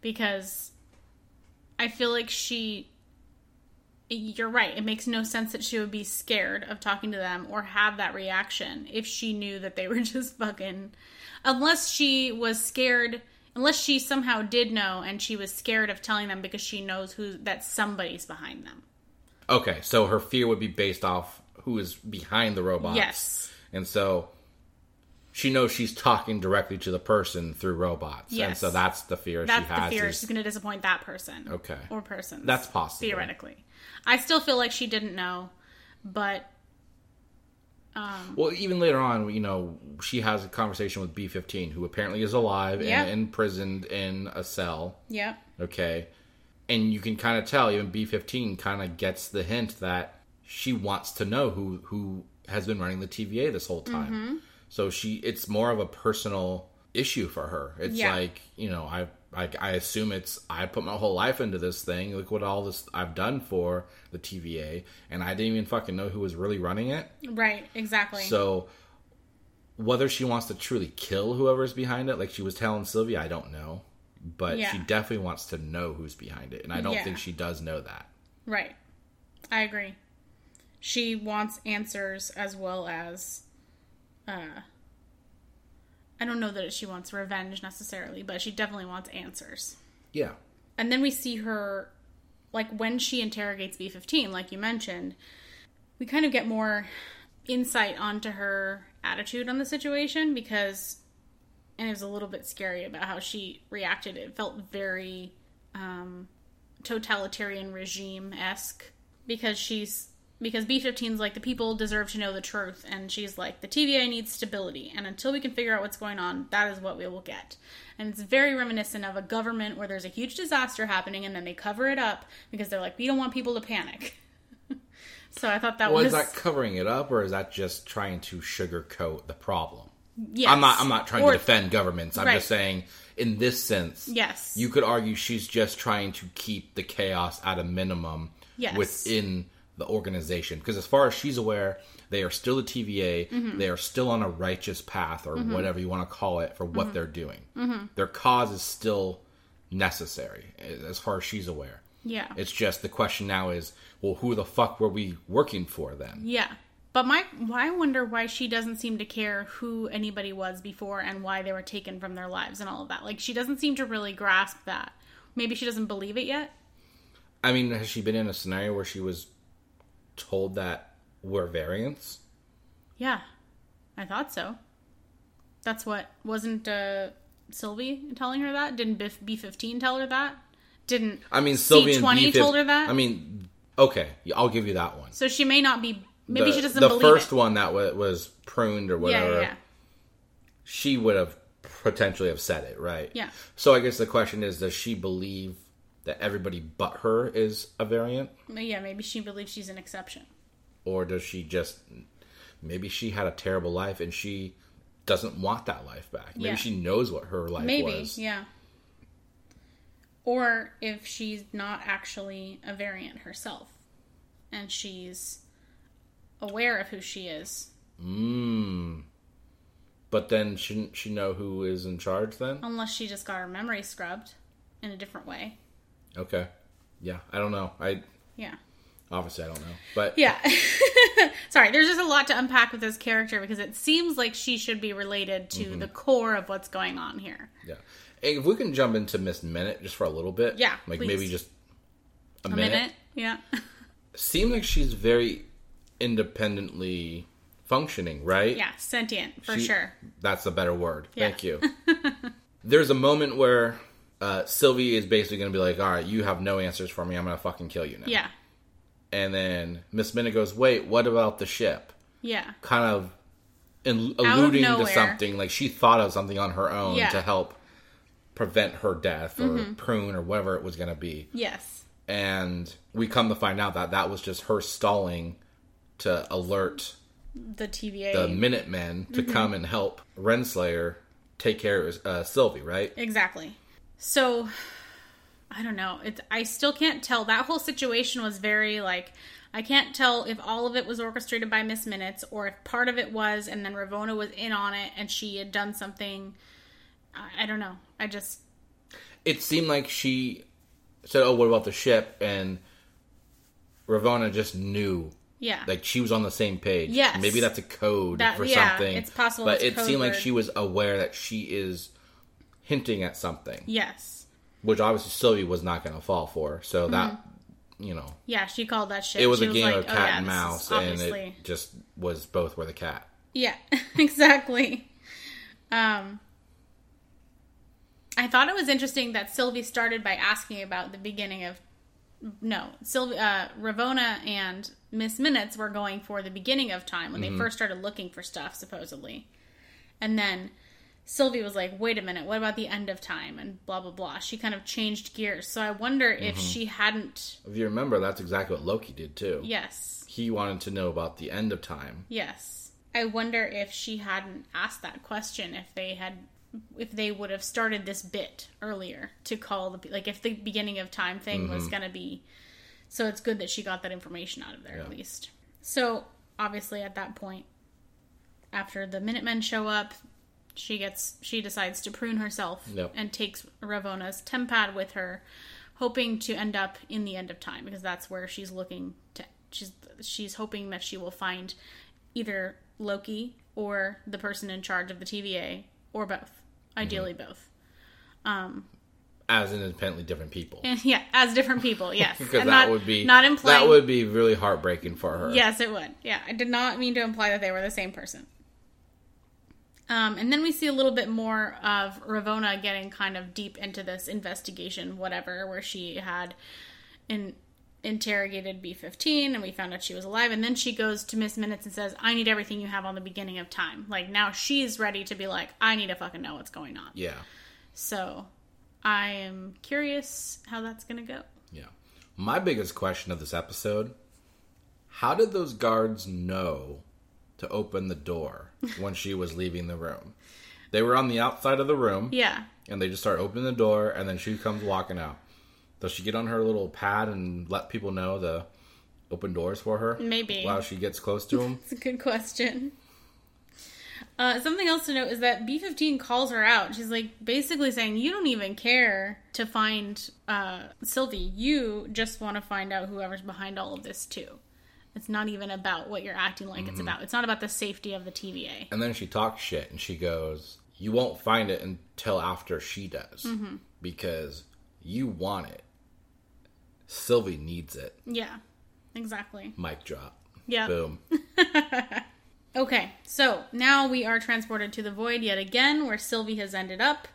Speaker 8: Because I feel like she you're right. It makes no sense that she would be scared of talking to them or have that reaction if she knew that they were just fucking unless she was scared unless she somehow did know and she was scared of telling them because she knows who that somebody's behind them.
Speaker 7: Okay, so her fear would be based off who is behind the robots.
Speaker 8: Yes.
Speaker 7: And so she knows she's talking directly to the person through robots. And so that's the fear
Speaker 8: That's
Speaker 7: she
Speaker 8: the fear.
Speaker 7: is-
Speaker 8: She's going to disappoint that person.
Speaker 7: Okay.
Speaker 8: Or person.
Speaker 7: That's possible.
Speaker 8: Theoretically. I still feel like she didn't know, but
Speaker 7: Well, even later on, you know, she has a conversation with B15, who apparently is alive
Speaker 8: Yeah.
Speaker 7: and imprisoned in a cell.
Speaker 8: yep.
Speaker 7: Okay. And you can kind of tell, even B15 kind of gets the hint that she wants to know who, who has been running the TVA this whole time.
Speaker 8: Mm-hmm.
Speaker 7: So she, it's more of a personal issue for her. It's
Speaker 8: Yeah.
Speaker 7: like, you know, I, I, I assume it's, I put my whole life into this thing. Look what all this I've done for the TVA. And I didn't even fucking know who was really running it.
Speaker 8: Right. Exactly.
Speaker 7: So whether she wants to truly kill whoever's behind it, like she was telling Sylvia, I don't know. But
Speaker 8: Yeah.
Speaker 7: she definitely wants to know who's behind it. And I don't
Speaker 8: Yeah.
Speaker 7: think she does know that.
Speaker 8: right. I agree. She wants answers as well as. Uh, I don't know that she wants revenge necessarily, but she definitely wants answers.
Speaker 7: Yeah.
Speaker 8: and then we see her like when she interrogates b15 like you mentioned we kind of get more insight onto her attitude on the situation because and it was a little bit scary about how she reacted it felt very um totalitarian regime-esque because she's because B15 is like the people deserve to know the truth and she's like the TVA needs stability and until we can figure out what's going on that is what we will get. And it's very reminiscent of a government where there's a huge disaster happening and then they cover it up because they're like we don't want people to panic. so I thought that
Speaker 7: Well,
Speaker 8: was
Speaker 7: is that covering it up or is that just trying to sugarcoat the problem?
Speaker 8: yes.
Speaker 7: I'm not I'm not trying
Speaker 8: Or-
Speaker 7: to defend governments. I'm
Speaker 8: Right.
Speaker 7: just saying in this sense,
Speaker 8: Yes.
Speaker 7: you could argue she's just trying to keep the chaos at a minimum
Speaker 8: Yes.
Speaker 7: within the organization. Because as far as she's aware, they are still the TVA.
Speaker 8: Mm-hmm.
Speaker 7: They are still on a righteous path, or whatever you want to call it, for what
Speaker 8: Mm-hmm.
Speaker 7: they're doing. Their cause is still necessary, as far as she's aware.
Speaker 8: Yeah.
Speaker 7: It's just the question now is, well, who the fuck were we working for then?
Speaker 8: Yeah. But my I wonder why she doesn't seem to care who anybody was before and why they were taken from their lives and all of that. Like she doesn't seem to really grasp that. Maybe she doesn't believe it yet.
Speaker 7: I mean, has she been in a scenario where she was told that we're variants?
Speaker 8: Yeah. I thought so. That's what wasn't uh Sylvie telling her that? Didn't B fifteen tell her that? Didn't
Speaker 7: I mean, Sylvie
Speaker 8: C20 told her that?
Speaker 7: I mean, okay, I'll give you that one.
Speaker 8: So she may not be maybe
Speaker 7: the,
Speaker 8: she doesn't
Speaker 7: the
Speaker 8: believe
Speaker 7: first
Speaker 8: it.
Speaker 7: one that wa- was pruned or
Speaker 8: yeah,
Speaker 7: whatever.
Speaker 8: yeah, yeah.
Speaker 7: She would have potentially have said it, right?
Speaker 8: Yeah.
Speaker 7: So I guess the question is, does she believe that everybody but her is a variant,
Speaker 8: Yeah, maybe she believes she's an exception.
Speaker 7: or does she just maybe she had a terrible life and she doesn't want that life back? Maybe
Speaker 8: Yeah.
Speaker 7: she knows what her life
Speaker 8: Maybe,
Speaker 7: was.
Speaker 8: yeah. Or if she's not actually a variant herself and she's aware of who she is,
Speaker 7: Mm. But then shouldn't she know who is in charge then?
Speaker 8: unless she just got her memory scrubbed in a different way.
Speaker 7: Okay. Yeah, I don't know. I
Speaker 8: Yeah.
Speaker 7: obviously I don't know. But
Speaker 8: Yeah. Sorry, there's just a lot to unpack with this character because it seems like she should be related to
Speaker 7: Mm-hmm.
Speaker 8: the core of what's going on here.
Speaker 7: Yeah. Hey, if we can jump into Miss Minute just for a little bit.
Speaker 8: Yeah,
Speaker 7: Like
Speaker 8: please.
Speaker 7: maybe just a,
Speaker 8: A
Speaker 7: minute.
Speaker 8: minute? Yeah.
Speaker 7: Seems like she's very independently functioning, right?
Speaker 8: yeah, sentient, for
Speaker 7: She-
Speaker 8: sure.
Speaker 7: That's a better word.
Speaker 8: Yeah.
Speaker 7: Thank you. There's a moment where uh, Sylvie is basically going to be like, all right, you have no answers for me. I'm going to fucking kill you now.
Speaker 8: Yeah.
Speaker 7: And then Miss Minute goes, wait, what about the ship?
Speaker 8: Yeah.
Speaker 7: Kind of in, alluding to something. Like she thought of something on her own
Speaker 8: Yeah.
Speaker 7: to help prevent her death or
Speaker 8: Mm-hmm.
Speaker 7: prune or whatever it was going to be.
Speaker 8: Yes.
Speaker 7: And we come to find out that that was just her stalling to alert
Speaker 8: The TVA.
Speaker 7: the Minutemen to
Speaker 8: Mm-hmm.
Speaker 7: come and help Renslayer take care of uh, Sylvie, right?
Speaker 8: Exactly. So I don't know. It's I still can't tell. That whole situation was very like I can't tell if all of it was orchestrated by Miss Minutes or if part of it was, and then Ravonna was in on it and she had done something. I, I don't know. I just
Speaker 7: It seemed like she said, "Oh, what about the ship?" and Ravonna just knew.
Speaker 8: yeah.
Speaker 7: Like she was on the same page.
Speaker 8: Yes.
Speaker 7: Maybe that's a code
Speaker 8: That-
Speaker 7: for
Speaker 8: yeah,
Speaker 7: something.
Speaker 8: it's possible
Speaker 7: But
Speaker 8: it's
Speaker 7: it seemed like she was aware that she is hinting at something,
Speaker 8: yes.
Speaker 7: which obviously Sylvie was not going to fall for. So that, you know,
Speaker 8: Yeah, she called that shit.
Speaker 7: it was
Speaker 8: She
Speaker 7: a game
Speaker 8: like,
Speaker 7: of
Speaker 8: "Oh,
Speaker 7: cat
Speaker 8: yeah,
Speaker 7: and mouse, and it just was both were the cat.
Speaker 8: Yeah, exactly. Um, I thought it was interesting that Sylvie started by asking about the beginning of. No, Sylvie, uh, Ravonna and Miss Minutes were going for the beginning of time when they first started looking for stuff, supposedly. And then Sylvie was like, wait a minute, what about the end of time? And blah, blah, blah. She kind of changed gears. So I wonder if she hadn't.
Speaker 7: If you remember, that's exactly what Loki did too.
Speaker 8: Yes.
Speaker 7: He wanted to know about the end of time.
Speaker 8: Yes. I wonder if she hadn't asked that question, if they had, if they would have started this bit earlier to call the, like, if the beginning of time thing was
Speaker 7: Mm-hmm.
Speaker 8: going to be. So it's good that she got that information out of there at least. So obviously at that point, after the Minutemen show up, she gets, she decides to prune herself
Speaker 7: Yep.
Speaker 8: and takes Ravonna's tempad with her, hoping to end up in the end of time because that's where she's looking to. She's she's hoping that she will find either Loki or the person in charge of the TVA or both. Ideally, both.
Speaker 7: Um As independently different people.
Speaker 8: And yeah, as different people. Yes,
Speaker 7: Because
Speaker 8: And
Speaker 7: that
Speaker 8: not,
Speaker 7: would be
Speaker 8: not implying.
Speaker 7: that would be really heartbreaking for her.
Speaker 8: Yes, it would. Yeah, I did not mean to imply that they were the same person. Um, and then we see a little bit more of Ravonna getting kind of deep into this investigation, whatever, where she had in, interrogated B15 and we found out she was alive. And then she goes to Miss Minutes and says, I need everything you have on the beginning of time. Like now she's ready to be like, I need to fucking know what's going on.
Speaker 7: Yeah.
Speaker 8: So I am curious how that's going to go.
Speaker 7: Yeah. My biggest question of this episode how did those guards know to open the door when she was leaving the room? They were on the outside of the room
Speaker 8: Yeah.
Speaker 7: and they just start opening the door and then she comes walking out. Does she get on her little pad and let people know the open doors for her?
Speaker 8: Maybe.
Speaker 7: While she gets close to them?
Speaker 8: It's a good question. Uh, something else to note is that B15 calls her out. She's like basically saying, You don't even care to find uh, Sylvie. You just want to find out whoever's behind all of this, too. It's not even about what you're acting like it's about. It's not about the safety of the TVA.
Speaker 7: And then she talks shit and she goes, You won't find it until after she does.
Speaker 8: Mm-hmm.
Speaker 7: Because you want it. Sylvie needs it.
Speaker 8: Yeah, exactly.
Speaker 7: Mic drop.
Speaker 8: Yeah.
Speaker 7: Boom.
Speaker 8: Okay, so now we are transported to the void yet again, where Sylvie has ended up,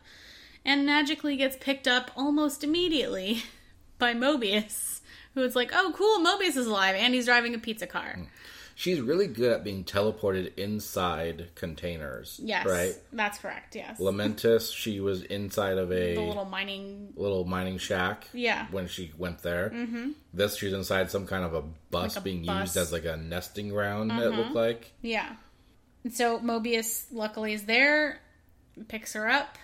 Speaker 8: and magically gets picked up almost immediately by Mobius, who is like, "Oh, cool, Mobius is alive, and he's driving a pizza car."
Speaker 7: She's really good at being teleported inside containers.
Speaker 8: Yes,
Speaker 7: Right?
Speaker 8: that's correct. Yes,
Speaker 7: Lamentis, she was inside of a
Speaker 8: the little mining.
Speaker 7: little mining shack.
Speaker 8: Yeah.
Speaker 7: When she went there. Mm-hmm. This, she's inside some kind of a bus
Speaker 8: Like a
Speaker 7: being
Speaker 8: bus. Mm-hmm.
Speaker 7: used as like a nesting ground, it looked like.
Speaker 8: Yeah, and so Mobius luckily is there, picks her up,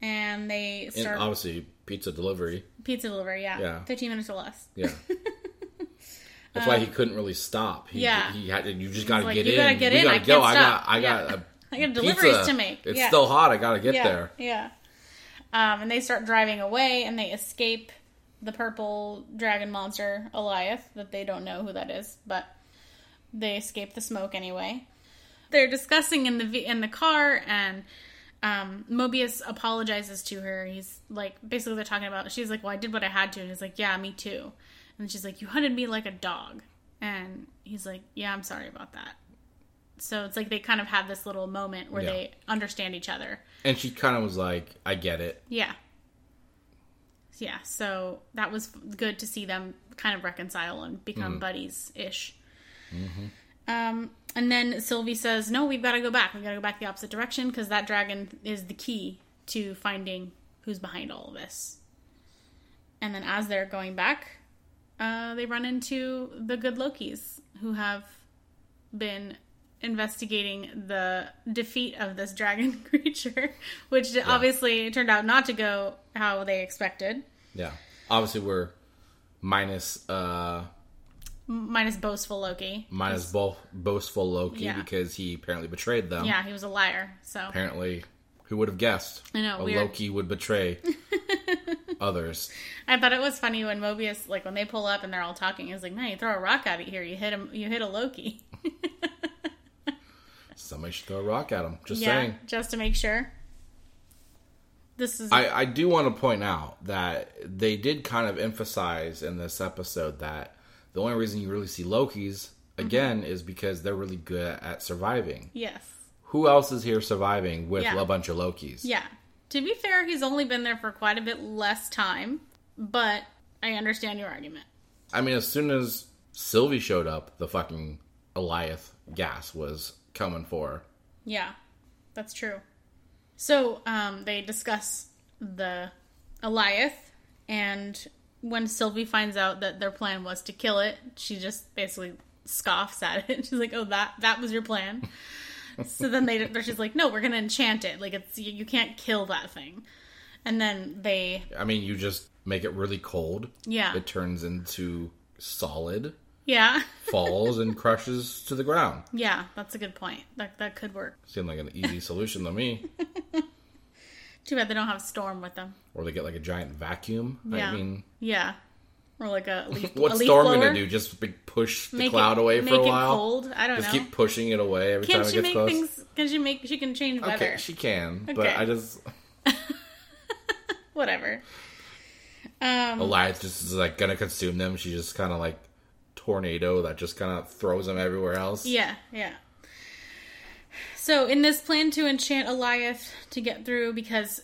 Speaker 8: and they
Speaker 7: And
Speaker 8: start
Speaker 7: obviously, pizza delivery.
Speaker 8: pizza delivery. Yeah,
Speaker 7: Yeah.
Speaker 8: fifteen minutes or less.
Speaker 7: Yeah. That's why he couldn't really stop. He,
Speaker 8: Um, yeah.
Speaker 7: He had to, you just gotta
Speaker 8: like,
Speaker 7: get
Speaker 8: "You
Speaker 7: in.
Speaker 8: gotta get
Speaker 7: We
Speaker 8: in,
Speaker 7: gotta
Speaker 8: I
Speaker 7: go.
Speaker 8: can't
Speaker 7: I got, I
Speaker 8: Yeah.
Speaker 7: got a
Speaker 8: I got deliveries
Speaker 7: pizza.
Speaker 8: to make.
Speaker 7: It's
Speaker 8: Yeah.
Speaker 7: still hot. I gotta get
Speaker 8: yeah,
Speaker 7: there.
Speaker 8: Yeah. Um, and they start driving away, and they escape the purple dragon monster Alioth. That they don't know who that is, but they escape the smoke anyway. They're discussing in the v- in the car, and um, Mobius apologizes to her. He's like, basically, they're talking about. She's like, "Well, I did what I had to," and he's like, "Yeah, me too." And she's like, "You hunted me like a dog," and he's like, "Yeah, I'm sorry about that." So it's like they kind of have this little moment where
Speaker 7: Yeah.
Speaker 8: they understand each other.
Speaker 7: And she kind of was like, I get it.
Speaker 8: Yeah. Yeah, so that was good to see them kind of reconcile and become buddies ish. Um, and then Sylvie says, No, we've got to go back. We've got to go back the opposite direction because that dragon is the key to finding who's behind all of this. And then as they're going back, uh, they run into the good Lokis who have been investigating the defeat of this dragon creature, which obviously turned out not to go how they expected.
Speaker 7: Yeah. Obviously, we're minus uh,
Speaker 8: minus boastful Loki.
Speaker 7: minus both boastful Loki
Speaker 8: Yeah.
Speaker 7: because he apparently betrayed them.
Speaker 8: Yeah, he was a liar. So
Speaker 7: Apparently, who would have guessed?
Speaker 8: I know,
Speaker 7: a
Speaker 8: weird.
Speaker 7: Loki would betray others.
Speaker 8: I thought it was funny when Mobius, like when they pull up and they're all talking, he's like, "No, you throw a rock at it here. You hit him. You hit a Loki."
Speaker 7: Somebody should throw a rock at him. Just
Speaker 8: yeah,
Speaker 7: saying.
Speaker 8: just to make sure. This is
Speaker 7: I, I do want to point out that they did kind of emphasize in this episode that the only reason you really see Loki's
Speaker 8: Mm-hmm.
Speaker 7: again is because they're really good at surviving.
Speaker 8: yes,
Speaker 7: Who else is here surviving with
Speaker 8: Yeah.
Speaker 7: a bunch of Lokis?
Speaker 8: yeah. To be fair, he's only been there for quite a bit less time, but I understand your argument.
Speaker 7: I mean, as soon as Sylvie showed up, the fucking Alioth gas was coming for her.
Speaker 8: Yeah, that's true. So um, they discuss the Alioth, and when Sylvie finds out that their plan was to kill it, she just basically scoffs at it. She's like, "Oh, that that was your plan." so then they they're just like, "No, we're gonna enchant it. Like it's you, you can't kill that thing." And then they,
Speaker 7: I mean, you just make it really cold.
Speaker 8: yeah,
Speaker 7: It turns into solid,
Speaker 8: yeah,
Speaker 7: falls, and crushes to the ground.
Speaker 8: yeah. That's a good point. That that could work.
Speaker 7: Seemed like an easy solution to me.
Speaker 8: Too bad they don't have Storm with them.
Speaker 7: Or they get like a giant vacuum.
Speaker 8: Yeah.
Speaker 7: I mean,
Speaker 8: Yeah, or like a leaf.
Speaker 7: what's
Speaker 8: a leaf
Speaker 7: Storm
Speaker 8: blower.
Speaker 7: gonna do? Just push the
Speaker 8: Make
Speaker 7: cloud
Speaker 8: it,
Speaker 7: away for
Speaker 8: make
Speaker 7: a
Speaker 8: it
Speaker 7: while?
Speaker 8: cold. I don't
Speaker 7: Just
Speaker 8: know.
Speaker 7: Just keep pushing it away every
Speaker 8: Can't
Speaker 7: time it gets
Speaker 8: make
Speaker 7: close.
Speaker 8: things? Can she make? She can change weather.
Speaker 7: Okay, she can, but I just
Speaker 8: Whatever. Um,
Speaker 7: Alioth just is like gonna consume them. She just kind of like tornado that just kind of throws them everywhere else.
Speaker 8: yeah, yeah. So in this plan to enchant Alioth to get through, because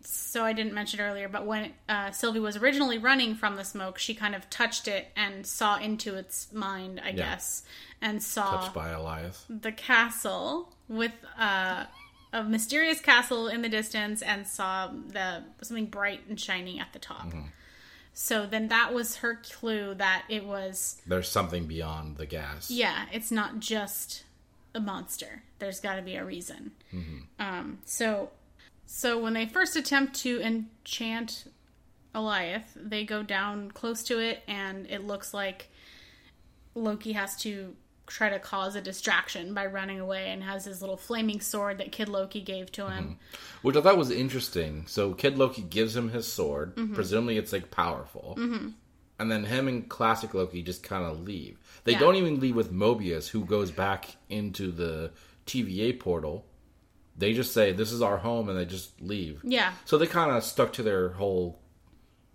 Speaker 8: so I didn't mention earlier, but when uh, Sylvie was originally running from the smoke, she kind of touched it and saw into its mind, I guess, and saw
Speaker 7: Touched by Alioth.
Speaker 8: the castle with uh, a mysterious castle in the distance and saw the something bright and shiny at the top.
Speaker 7: Mm-hmm.
Speaker 8: So then that was her clue that it was
Speaker 7: There's something beyond the gas.
Speaker 8: yeah, it's not just a monster. There's got to be a reason. Um, so so when they first attempt to enchant Alioth, they go down close to it, and it looks like Loki has to try to cause a distraction by running away and has his little flaming sword that Kid Loki gave to him.
Speaker 7: Which I thought was interesting. So Kid Loki gives him his sword.
Speaker 8: Mm-hmm.
Speaker 7: Presumably it's like powerful. And then him and classic Loki just kind of leave. They
Speaker 8: Yeah.
Speaker 7: don't even leave with Mobius, who goes back into the TVA portal. They just say, This is our home, and they just leave.
Speaker 8: Yeah.
Speaker 7: So they kind of stuck to their whole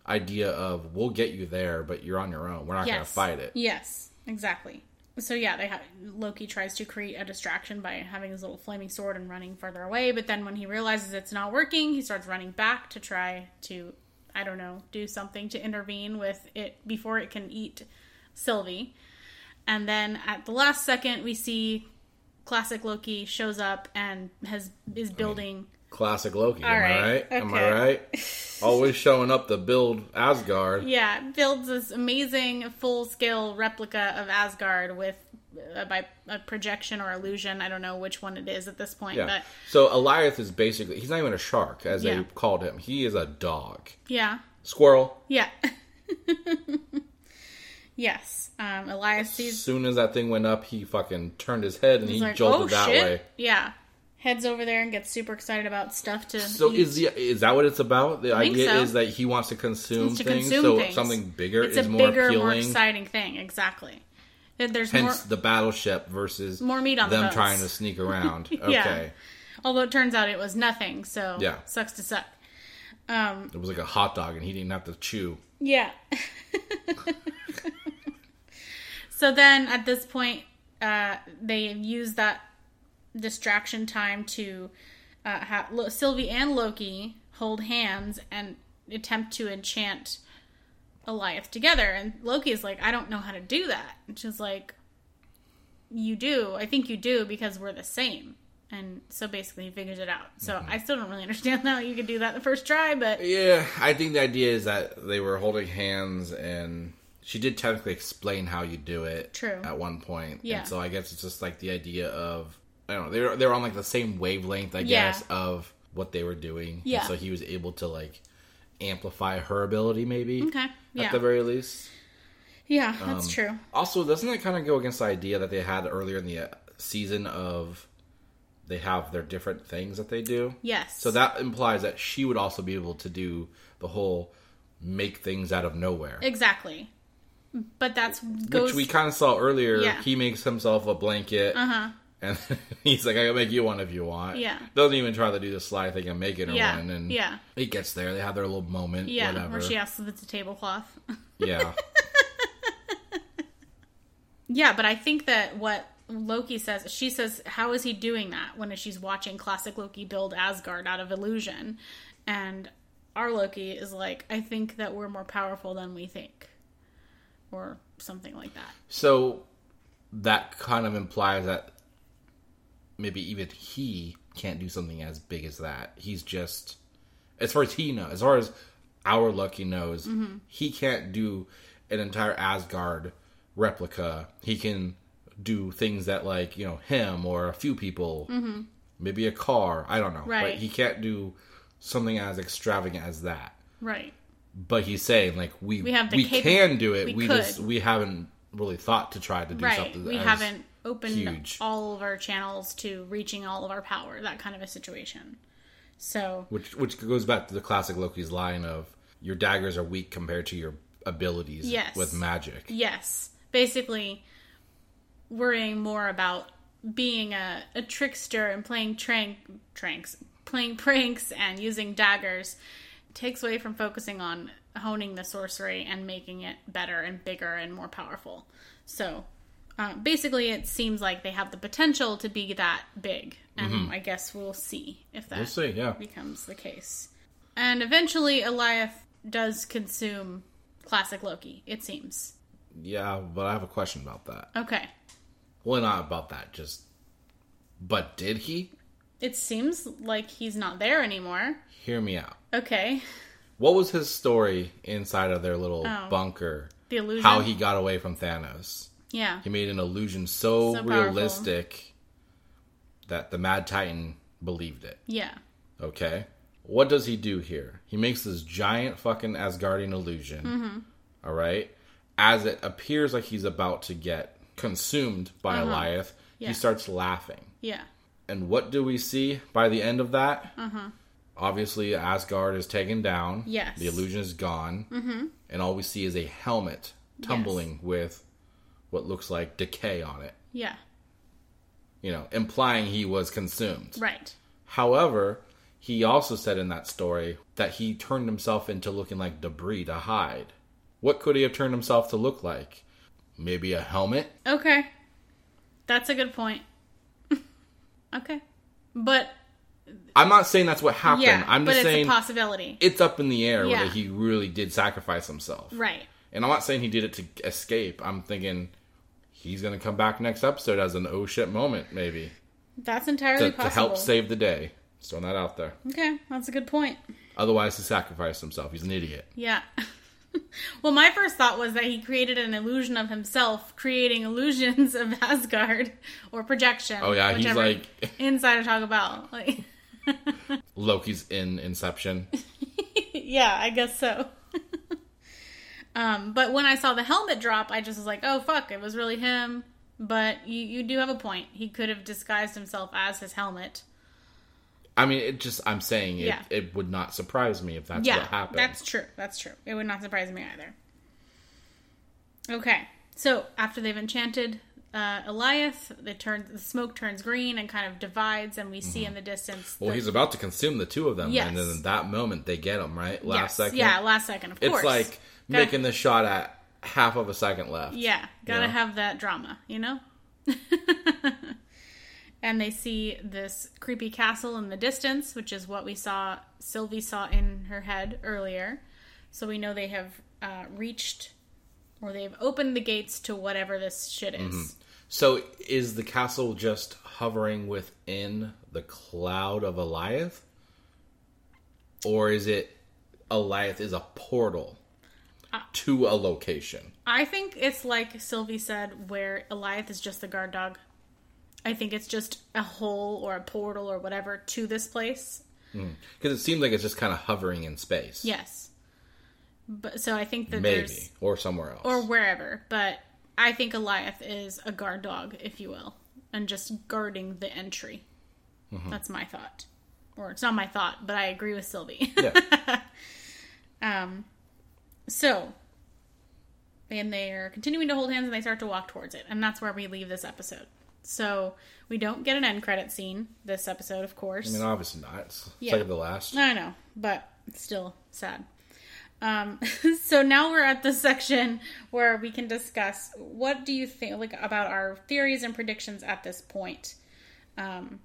Speaker 7: idea of, We'll get you there, but you're on your own. We're not going to fight it.
Speaker 8: Yes, exactly. So yeah, they have Loki tries to create a distraction by having his little flaming sword and running further away. But then when he realizes it's not working, he starts running back to try to, I don't know, do something to intervene with it before it can eat Sylvie. And then at the last second, we see classic Loki shows up and has is building.
Speaker 7: Classic Loki. Am
Speaker 8: All
Speaker 7: I
Speaker 8: right,
Speaker 7: right? Am I right? Always showing up to build Asgard.
Speaker 8: Yeah, builds this amazing full scale replica of Asgard with by a projection or illusion. I don't know which one it is at this point,
Speaker 7: Yeah.
Speaker 8: but
Speaker 7: So Alioth is basically he's not even a shark as
Speaker 8: Yeah.
Speaker 7: they called him. He is a dog.
Speaker 8: yeah,
Speaker 7: Squirrel.
Speaker 8: yeah. yes, um, Alioth
Speaker 7: As soon as that thing went up, he fucking turned his head and he
Speaker 8: like,
Speaker 7: jolted
Speaker 8: "Oh
Speaker 7: that
Speaker 8: shit!"
Speaker 7: way.
Speaker 8: Yeah, heads over there and gets super excited about stuff to.
Speaker 7: So
Speaker 8: eat.
Speaker 7: is the is that what it's about? The
Speaker 8: I
Speaker 7: idea
Speaker 8: so.
Speaker 7: is that he wants to consume
Speaker 8: Wants to
Speaker 7: things,
Speaker 8: consume
Speaker 7: so
Speaker 8: things.
Speaker 7: something bigger
Speaker 8: It's
Speaker 7: is
Speaker 8: a
Speaker 7: more
Speaker 8: bigger, more
Speaker 7: appealing.
Speaker 8: exciting thing. Exactly. There- There's
Speaker 7: Hence
Speaker 8: more.
Speaker 7: the battleship versus
Speaker 8: More meat on
Speaker 7: them
Speaker 8: bones.
Speaker 7: trying to sneak around.
Speaker 8: Yeah.
Speaker 7: Okay,
Speaker 8: Although it turns out it was nothing, so
Speaker 7: Yeah.
Speaker 8: sucks to suck. Um,
Speaker 7: it was like a hot dog, and he didn't have to chew.
Speaker 8: Yeah. so then at this point, uh, they use that distraction time to uh, have Sylvie and Loki hold hands and attempt to enchant Alioth together. And Loki is like, I don't know how to do that. And she's like, You do. I think you do because we're the same. And so basically, he figures it out. So mm-hmm. I still don't really understand how you could do that the first try, but
Speaker 7: Yeah, I think the idea is that they were holding hands, and she did technically explain how you do it.
Speaker 8: True.
Speaker 7: At one point,
Speaker 8: Yeah.
Speaker 7: And so I guess it's just like the idea of I don't know they're they're on like the same wavelength, I
Speaker 8: Yeah.
Speaker 7: guess, of what they were doing. And
Speaker 8: Yeah.
Speaker 7: so he was able to like amplify her ability, maybe.
Speaker 8: okay. Yeah.
Speaker 7: At the very least.
Speaker 8: Yeah, that's
Speaker 7: Um,
Speaker 8: true.
Speaker 7: Also, doesn't it kind of go against the idea that they had earlier in the uh, season of they have their different things that they do?
Speaker 8: Yes.
Speaker 7: So that implies that she would also be able to do the whole make things out of nowhere.
Speaker 8: Exactly. But that's goes
Speaker 7: Which we kind of saw earlier.
Speaker 8: Yeah.
Speaker 7: He makes himself a blanket.
Speaker 8: Uh-huh.
Speaker 7: And he's like, I can make you one if you want.
Speaker 8: Yeah.
Speaker 7: Doesn't even try to do the slide thing and make it her
Speaker 8: Yeah,
Speaker 7: one. And
Speaker 8: yeah.
Speaker 7: he gets there. They have their little moment.
Speaker 8: yeah,
Speaker 7: whatever.
Speaker 8: where she asks if it's a tablecloth.
Speaker 7: yeah.
Speaker 8: yeah, but I think that what Loki says, she says, how is he doing that when she's watching classic Loki build Asgard out of illusion? And our Loki is like, I think that we're more powerful than we think. Or something like that.
Speaker 7: So that kind of implies that maybe even he can't do something as big as that. He's just, as far as he knows, as far as our Loki knows,
Speaker 8: Mm-hmm.
Speaker 7: he can't do an entire Asgard replica. He can do things that, like, you know, him or a few people, maybe a car. I don't know.
Speaker 8: Mm-hmm. Right.
Speaker 7: But he can't do something as extravagant as that.
Speaker 8: Right.
Speaker 7: But he's saying, like, we,
Speaker 8: We have
Speaker 7: we
Speaker 8: capa-
Speaker 7: can do it.
Speaker 8: we
Speaker 7: We, just, we haven't really thought to try to do
Speaker 8: Right.
Speaker 7: something
Speaker 8: We haven't opened
Speaker 7: huge.
Speaker 8: all of our channels to reaching all of our power, that kind of a situation. So,
Speaker 7: Which which goes back to the classic Loki's line of your daggers are weak compared to your abilities
Speaker 8: Yes.
Speaker 7: with magic.
Speaker 8: yes. Basically, worrying more about being a, a trickster and playing trank, tranks, playing pranks and using daggers takes away from focusing on honing the sorcery and making it better and bigger and more powerful. So, uh, basically, it seems like they have the potential to be that big, and I guess we'll see if that
Speaker 7: We'll see, yeah.
Speaker 8: becomes the case. And eventually, Alioth does consume classic Loki. It seems
Speaker 7: Yeah, but I have a question about that.
Speaker 8: okay.
Speaker 7: Well, not about that, just but did he?
Speaker 8: It seems like he's not there anymore.
Speaker 7: Hear me out.
Speaker 8: Okay,
Speaker 7: What was his story inside of their little
Speaker 8: Oh.
Speaker 7: bunker?
Speaker 8: the illusion.
Speaker 7: How he got away from Thanos?
Speaker 8: Yeah.
Speaker 7: He made an illusion so,
Speaker 8: So powerful.
Speaker 7: realistic that the Mad Titan believed it.
Speaker 8: Yeah.
Speaker 7: Okay. What does he do here? He makes this giant fucking Asgardian illusion.
Speaker 8: Mm-hmm.
Speaker 7: all right. As it appears like he's about to get consumed by Alioth,
Speaker 8: Uh-huh. Yeah.
Speaker 7: he starts laughing.
Speaker 8: Yeah.
Speaker 7: And what do we see by the end of that? Uh-huh. Obviously, Asgard is taken down.
Speaker 8: Yes.
Speaker 7: The illusion is gone. Mm-hmm. And all we see is a helmet tumbling with what looks like decay on it.
Speaker 8: Yeah.
Speaker 7: You know, implying he was consumed.
Speaker 8: Right.
Speaker 7: However, he also said in that story that he turned himself into looking like debris to hide. What could he have turned himself to look like? Maybe a helmet?
Speaker 8: Okay. That's a good point. okay. But
Speaker 7: I'm not saying that's what happened.
Speaker 8: yeah,
Speaker 7: I'm
Speaker 8: but
Speaker 7: just
Speaker 8: it's
Speaker 7: saying
Speaker 8: a possibility.
Speaker 7: it's up in the air
Speaker 8: Yeah.
Speaker 7: whether he really did sacrifice himself.
Speaker 8: right.
Speaker 7: And I'm not saying he did it to escape. I'm thinking he's going to come back next episode as an oh shit moment, maybe.
Speaker 8: That's entirely
Speaker 7: To, to help save the day. Just throwing that out there.
Speaker 8: Okay, that's a good point.
Speaker 7: Otherwise, he sacrificed himself. He's an idiot.
Speaker 8: Yeah. well, my first thought was that he created an illusion of himself, creating illusions of Asgard or projection.
Speaker 7: Oh, yeah, he's like-
Speaker 8: inside of Taco Bell. Like,
Speaker 7: Loki's in Inception.
Speaker 8: yeah, I guess so. Um, but when I saw the helmet drop, I just was like, oh fuck, it was really him. But you, you do have a point. He could have disguised himself as his helmet.
Speaker 7: I mean, it just, I'm saying it,
Speaker 8: Yeah.
Speaker 7: it would not surprise me if that's
Speaker 8: yeah,
Speaker 7: what happened.
Speaker 8: that's true. That's true. It would not surprise me either. Okay, so after they've enchanted uh, Alioth, the turn the smoke turns green and kind of divides, and we see in the distance.
Speaker 7: Mm-hmm. well,
Speaker 8: the-
Speaker 7: he's about to consume the two of them.
Speaker 8: Yes.
Speaker 7: And then in that moment, they get him, right? Last
Speaker 8: yes,
Speaker 7: second.
Speaker 8: yeah, last second, of course.
Speaker 7: It's like
Speaker 8: Gotta-
Speaker 7: making the shot at half of a second left.
Speaker 8: Yeah, gotta
Speaker 7: Yeah.
Speaker 8: have that drama, you know? and they see this creepy castle in the distance, which is what we saw, Sylvie saw in her head earlier. So we know they have uh, reached, or they've opened the gates to whatever this shit is.
Speaker 7: So is the castle just hovering within the cloud of Alioth? Or is it Alioth is a portal to a location?
Speaker 8: I think it's like Sylvie said, where Alioth is just the guard dog. I think it's just a hole or a portal or whatever to this place.
Speaker 7: Because it seems like it's just kind of hovering in space.
Speaker 8: Yes. But so I think that
Speaker 7: maybe or somewhere else.
Speaker 8: or wherever, but I think Alioth is a guard dog, if you will, and just guarding the entry.
Speaker 7: Mm-hmm.
Speaker 8: That's my thought. Or it's not my thought, but I agree with Sylvie.
Speaker 7: yeah.
Speaker 8: So, and they are continuing to hold hands and they start to walk towards it. And that's where we leave this episode. So, we don't get an end credit scene this episode, of course.
Speaker 7: I mean, obviously not. It's
Speaker 8: Yeah.
Speaker 7: second to last.
Speaker 8: I know, but it's still sad. Um, so now we're at the section where we can discuss what do you think like about our theories and predictions at this point. Um,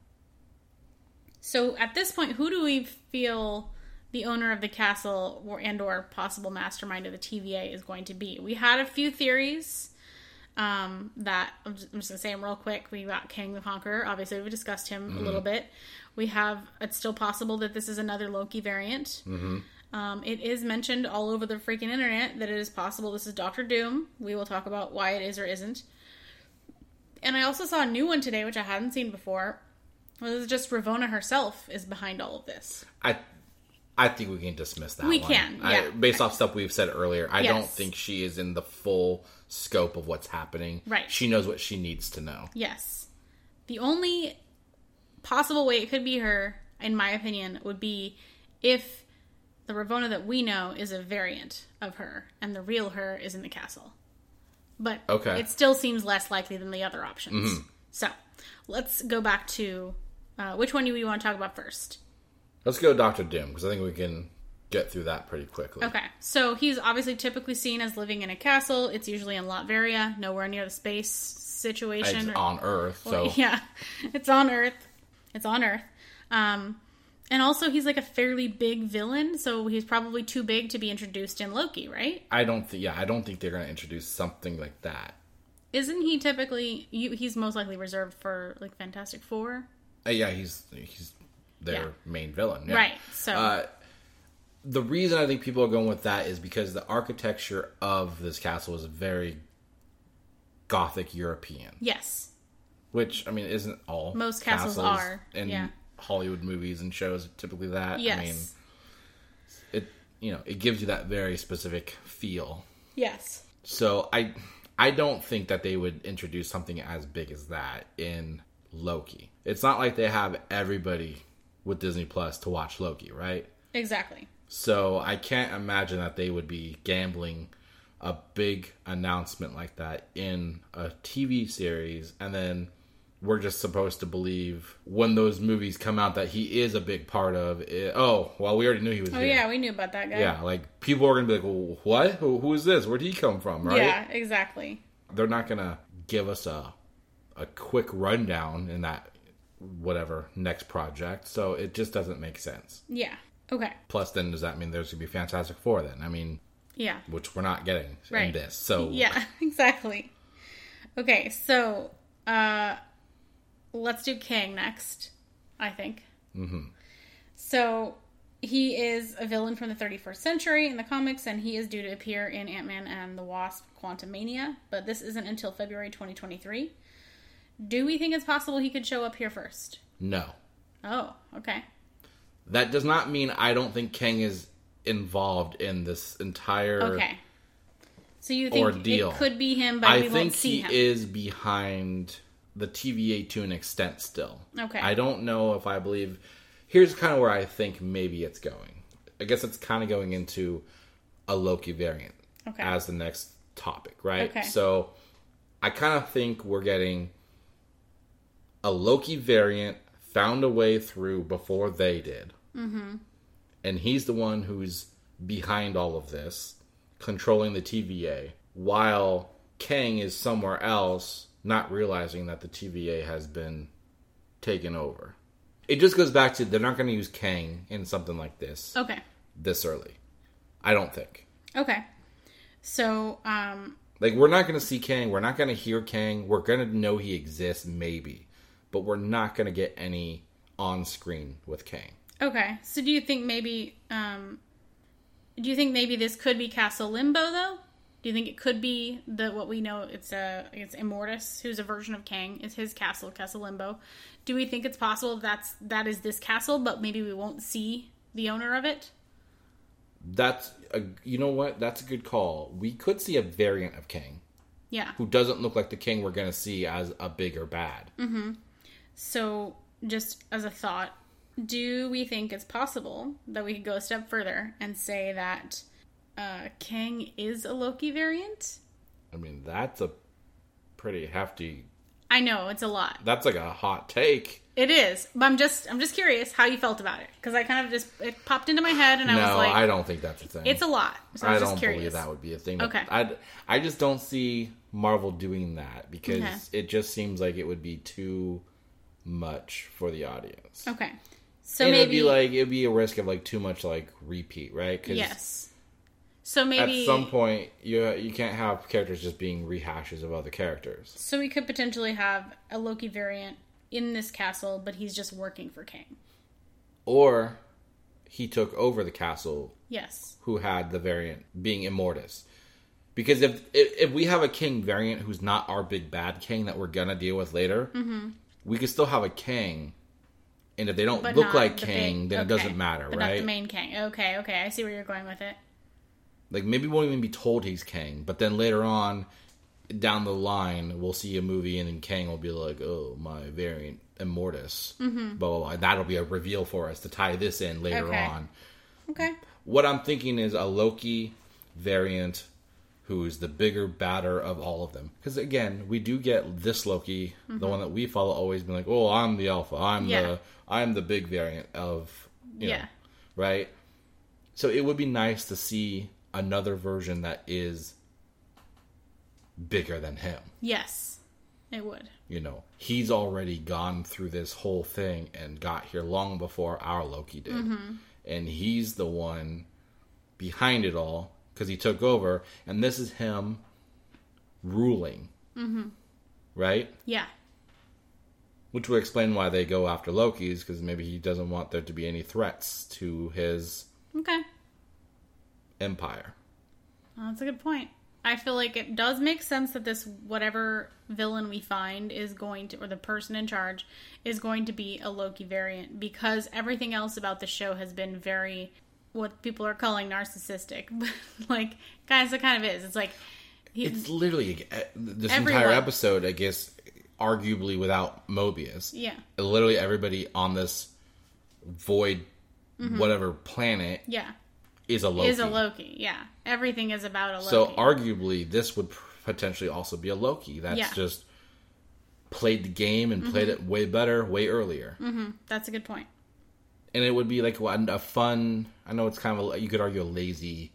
Speaker 8: so at this point, who do we feel the owner of the castle or and or possible mastermind of the TVA is going to be? We had a few theories. Um, that I'm just, I'm just gonna say them real quick. We got Kang the Conqueror. Obviously, we discussed him a little bit. We have. It's still possible that this is another Loki variant. Um, it is mentioned all over the freaking internet that it is possible this is Doctor Doom. We will talk about why it is or isn't. And I also saw a new one today, which I hadn't seen before. Well, it's just Ravonna herself is behind all of this.
Speaker 7: I I think we can dismiss that.
Speaker 8: We
Speaker 7: one.
Speaker 8: can,
Speaker 7: I-
Speaker 8: yeah.
Speaker 7: based off stuff we've said earlier, I don't think she is in the full scope of what's happening.
Speaker 8: Right.
Speaker 7: She knows what she needs to know.
Speaker 8: Yes. The only possible way it could be her, in my opinion, would be if the Ravonna that we know is a variant of her and the real her is in the castle. But
Speaker 7: Okay.
Speaker 8: it still seems less likely than the other options.
Speaker 7: Mm-hmm.
Speaker 8: So let's go back to uh, which one do we want to talk about first?
Speaker 7: Let's go Doctor Doom because I think we can get through that pretty quickly.
Speaker 8: Okay, so he's obviously typically seen as living in a castle. It's usually in Latveria, nowhere near the space situation.
Speaker 7: It's on Earth, so
Speaker 8: yeah, it's on Earth. It's on Earth. Um, and also, he's like a fairly big villain, so he's probably too big to be introduced in Loki, right?
Speaker 7: I don't think. Yeah, I don't think they're going to introduce something like that.
Speaker 8: Isn't he typically? You, he's most likely reserved for like Fantastic Four,
Speaker 7: Uh, yeah, he's he's their
Speaker 8: Yeah.
Speaker 7: main villain, yeah.
Speaker 8: right? So
Speaker 7: Uh, the reason I think people are going with that is because the architecture of this castle is very gothic European,
Speaker 8: yes,
Speaker 7: which I mean isn't all
Speaker 8: Most castles are,
Speaker 7: in
Speaker 8: yeah.
Speaker 7: Hollywood movies and shows typically that.
Speaker 8: yes,
Speaker 7: I mean, it you know it gives you that very specific feel.
Speaker 8: yes.
Speaker 7: So I I don't think that they would introduce something as big as that in Loki. It's not like they have everybody with Disney Plus to watch Loki, right?
Speaker 8: Exactly.
Speaker 7: So I can't imagine that they would be gambling a big announcement like that in a TV series and then we're just supposed to believe when those movies come out that he is a big part of it. Oh, well, we already knew he was
Speaker 8: Oh
Speaker 7: here.
Speaker 8: yeah, we knew about that guy.
Speaker 7: Yeah, like people are gonna be like, well, "What? Who, who is this? Where'd he come from?" Right?
Speaker 8: Yeah, exactly.
Speaker 7: they're not gonna give us a a quick rundown in that whatever next project so it just doesn't make sense
Speaker 8: Yeah. Okay.
Speaker 7: plus then does that mean there's gonna be fantastic four then i mean
Speaker 8: Yeah.
Speaker 7: which we're not getting in this so
Speaker 8: Yeah, exactly. Okay, so uh let's do Kang next, I think. Mm-hmm. So he is a villain from the 31st century in the comics, and he is due to appear in Ant Man and the Wasp Quantum Mania, but this isn't until February 2023. Do we think it's possible he could show up here first?
Speaker 7: no
Speaker 8: Oh, okay.
Speaker 7: that does not mean i don't think kang is involved in this entire
Speaker 8: Okay. So you think
Speaker 7: Ordeal.
Speaker 8: it could be him, but
Speaker 7: i
Speaker 8: we
Speaker 7: think
Speaker 8: won't see
Speaker 7: he
Speaker 8: him.
Speaker 7: is behind the tva to an extent still
Speaker 8: Okay.
Speaker 7: i don't know if i believe here's kind of where i think maybe it's going i guess it's kind of going into a loki variant
Speaker 8: Okay.
Speaker 7: as the next topic right
Speaker 8: Okay.
Speaker 7: so i kind of think we're getting a loki variant found a way through before they did mm-hmm. and he's the one who's behind all of this controlling the tva while kang is somewhere else not realizing that the tva has been taken over it just goes back to they're not going to use kang in something like this
Speaker 8: Okay.
Speaker 7: this early i don't think
Speaker 8: Okay. So, um,
Speaker 7: Like we're not going to see Kang. We're not going to hear Kang. We're going to know he exists, maybe, but we're not going to get any on screen with Kang.
Speaker 8: okay. So do you think maybe, um, do you think maybe this could be Castle Limbo though? Do you think it could be the what we know? It's a it's Immortus, who's a version of Kang. Is his castle Castle Limbo? Do we think it's possible that's that is this castle, but maybe we won't see the owner of it?
Speaker 7: That's a, you know what? That's a good call. We could see a variant of Kang
Speaker 8: Yeah.
Speaker 7: who doesn't look like the Kang we're going to see as a bigger bad.
Speaker 8: So, just as a thought, do we think it's possible that we could go a step further and say that uh, Kang is a Loki variant?
Speaker 7: I mean, that's a pretty hefty.
Speaker 8: I know it's a lot.
Speaker 7: That's like a hot take.
Speaker 8: It is, but I'm just I'm just curious how you felt about it because I kind of just it popped into my head and I was like.
Speaker 7: I don't think that's a thing.
Speaker 8: it's a lot. So I
Speaker 7: I
Speaker 8: was
Speaker 7: don't
Speaker 8: just curious.
Speaker 7: believe that would be a thing.
Speaker 8: Okay.
Speaker 7: I I just don't see Marvel doing that because
Speaker 8: Okay.
Speaker 7: it just seems like it would be too much for the audience.
Speaker 8: Okay, so
Speaker 7: and
Speaker 8: maybe
Speaker 7: it'd be like it'd be a risk of like too much like repeat, right? 'Cause
Speaker 8: yes. So maybe At
Speaker 7: some point, you you can't have characters just being rehashes of other characters.
Speaker 8: so we could potentially have a Loki variant in this castle, but he's just working for Kang.
Speaker 7: Or he took over the castle
Speaker 8: Yes.
Speaker 7: who had the variant being Immortus. Because if, if if we have a Kang variant who's not our big bad Kang that we're gonna deal with later, mm-hmm. We could still have a king. And if they don't.
Speaker 8: But
Speaker 7: look
Speaker 8: not
Speaker 7: like
Speaker 8: the
Speaker 7: king,
Speaker 8: big-
Speaker 7: then it
Speaker 8: okay,
Speaker 7: doesn't matter,
Speaker 8: but Not
Speaker 7: right?
Speaker 8: the main Kang. Okay, okay, I see where you're going with it.
Speaker 7: Like maybe we won't even be told he's Kang, but then later on, down the line, we'll see a movie and then Kang will be like, "Oh, my variant Immortus," mm-hmm. blah, blah blah. That'll be a reveal for us to tie this in later
Speaker 8: Okay.
Speaker 7: on.
Speaker 8: Okay.
Speaker 7: What I'm thinking is a Loki variant who's the bigger, badder of all of them. Because again, we do get this Loki, the one that we follow, always being like, "Oh, I'm the alpha. I'm
Speaker 8: Mm-hmm. Yeah.
Speaker 7: the I'm the big variant of you know,
Speaker 8: Yeah.
Speaker 7: right." So it would be nice to see another version that is bigger than him.
Speaker 8: Yes, it would.
Speaker 7: You know, he's already gone through this whole thing and got here long before our Loki did. And he's the one behind it all because he took over. And this is him ruling. Mm-hmm. Right?
Speaker 8: Yeah.
Speaker 7: Which would explain why they go after Loki's because maybe he doesn't want there to be any threats to his
Speaker 8: Okay.
Speaker 7: empire.
Speaker 8: Well, that's a good point. I feel like it does make sense that this whatever villain we find is going to, or the person in charge is going to be a Loki variant because everything else about the show has been very what people are calling narcissistic. But like, guys, it kind of is. It's like he,
Speaker 7: It's literally uh, this
Speaker 8: Everyone.
Speaker 7: entire episode, I guess, arguably without Mobius.
Speaker 8: yeah,
Speaker 7: literally everybody on this void whatever planet
Speaker 8: yeah,
Speaker 7: is a Loki.
Speaker 8: is a Loki. Yeah, everything is about a Loki.
Speaker 7: So arguably this would potentially also be a Loki that's
Speaker 8: Yeah. Mm-hmm.
Speaker 7: just played the game and played it way better way earlier.
Speaker 8: that's a good point.
Speaker 7: And it would be like a fun, I know it's kind of a, you could argue a lazy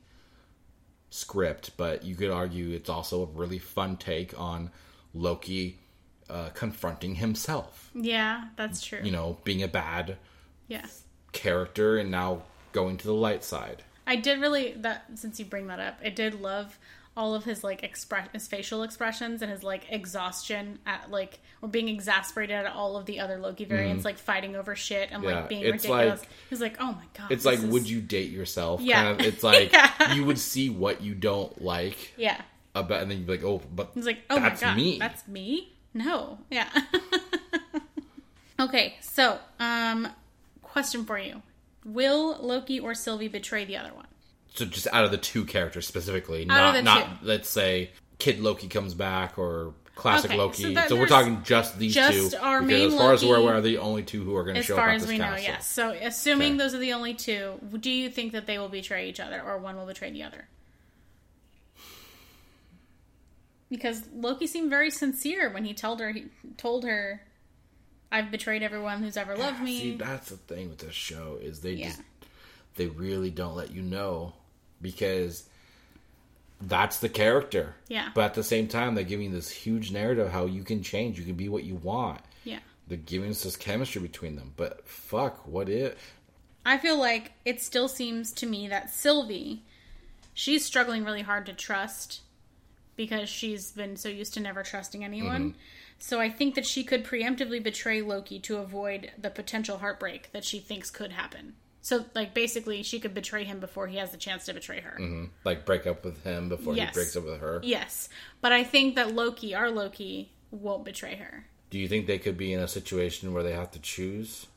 Speaker 7: script, but you could argue it's also a really fun take on Loki uh, confronting himself.
Speaker 8: Yeah, that's true.
Speaker 7: You know, being a bad
Speaker 8: yeah.
Speaker 7: character and now going to the light side.
Speaker 8: I did really that since you bring that up, I did love all of his like express his facial expressions and his like exhaustion at like or being exasperated at all of the other Loki variants like fighting over shit and.
Speaker 7: Yeah,
Speaker 8: like being
Speaker 7: it's
Speaker 8: ridiculous.
Speaker 7: like-
Speaker 8: He's like, "Oh my god."
Speaker 7: It's like,
Speaker 8: is-
Speaker 7: would you date yourself?
Speaker 8: Yeah.
Speaker 7: Kind of, it's like
Speaker 8: Yeah.
Speaker 7: you would see what you don't like
Speaker 8: Yeah.
Speaker 7: about, and then you'd be like, oh, but
Speaker 8: He's like, "Oh
Speaker 7: that's
Speaker 8: my god.
Speaker 7: me.
Speaker 8: That's me?" No. Yeah. okay, so, um question for you. Will Loki or Sylvie betray the other one?
Speaker 7: So just out of the two characters specifically,
Speaker 8: Out
Speaker 7: not not
Speaker 8: two.
Speaker 7: let's say Kid Loki comes back or classic
Speaker 8: Okay,
Speaker 7: Loki.
Speaker 8: so
Speaker 7: So, we're talking just these
Speaker 8: just
Speaker 7: two.
Speaker 8: our main
Speaker 7: as far as we're aware, are the only two who are going to show
Speaker 8: far
Speaker 7: up
Speaker 8: as
Speaker 7: this
Speaker 8: we know, yes. So, assuming
Speaker 7: Okay.
Speaker 8: those are the only two, do you think that they will betray each other, or one will betray the other? Because Loki seemed very sincere when he told her he told her, "I've betrayed everyone who's ever loved me."
Speaker 7: See, that's the thing with this show is they
Speaker 8: Yeah.
Speaker 7: just they really don't let you know because that's the character.
Speaker 8: Yeah.
Speaker 7: But at the same time, they're giving this huge narrative how you can change, you can be what you want.
Speaker 8: yeah,
Speaker 7: They're giving us this chemistry between them. But fuck, what if?
Speaker 8: I feel like it still seems to me that Sylvie, she's struggling really hard to trust because she's been so used to never trusting anyone.
Speaker 7: Mm-hmm.
Speaker 8: So I think that she could preemptively betray Loki to avoid the potential heartbreak that she thinks could happen. So, like, basically, she could betray him before he has the chance to betray her. Mm-hmm.
Speaker 7: Like break up with him before
Speaker 8: Yes.
Speaker 7: he breaks up with her.
Speaker 8: Yes. But I think that Loki, our Loki, won't betray her.
Speaker 7: Do you think they could be in a situation where they have to choose?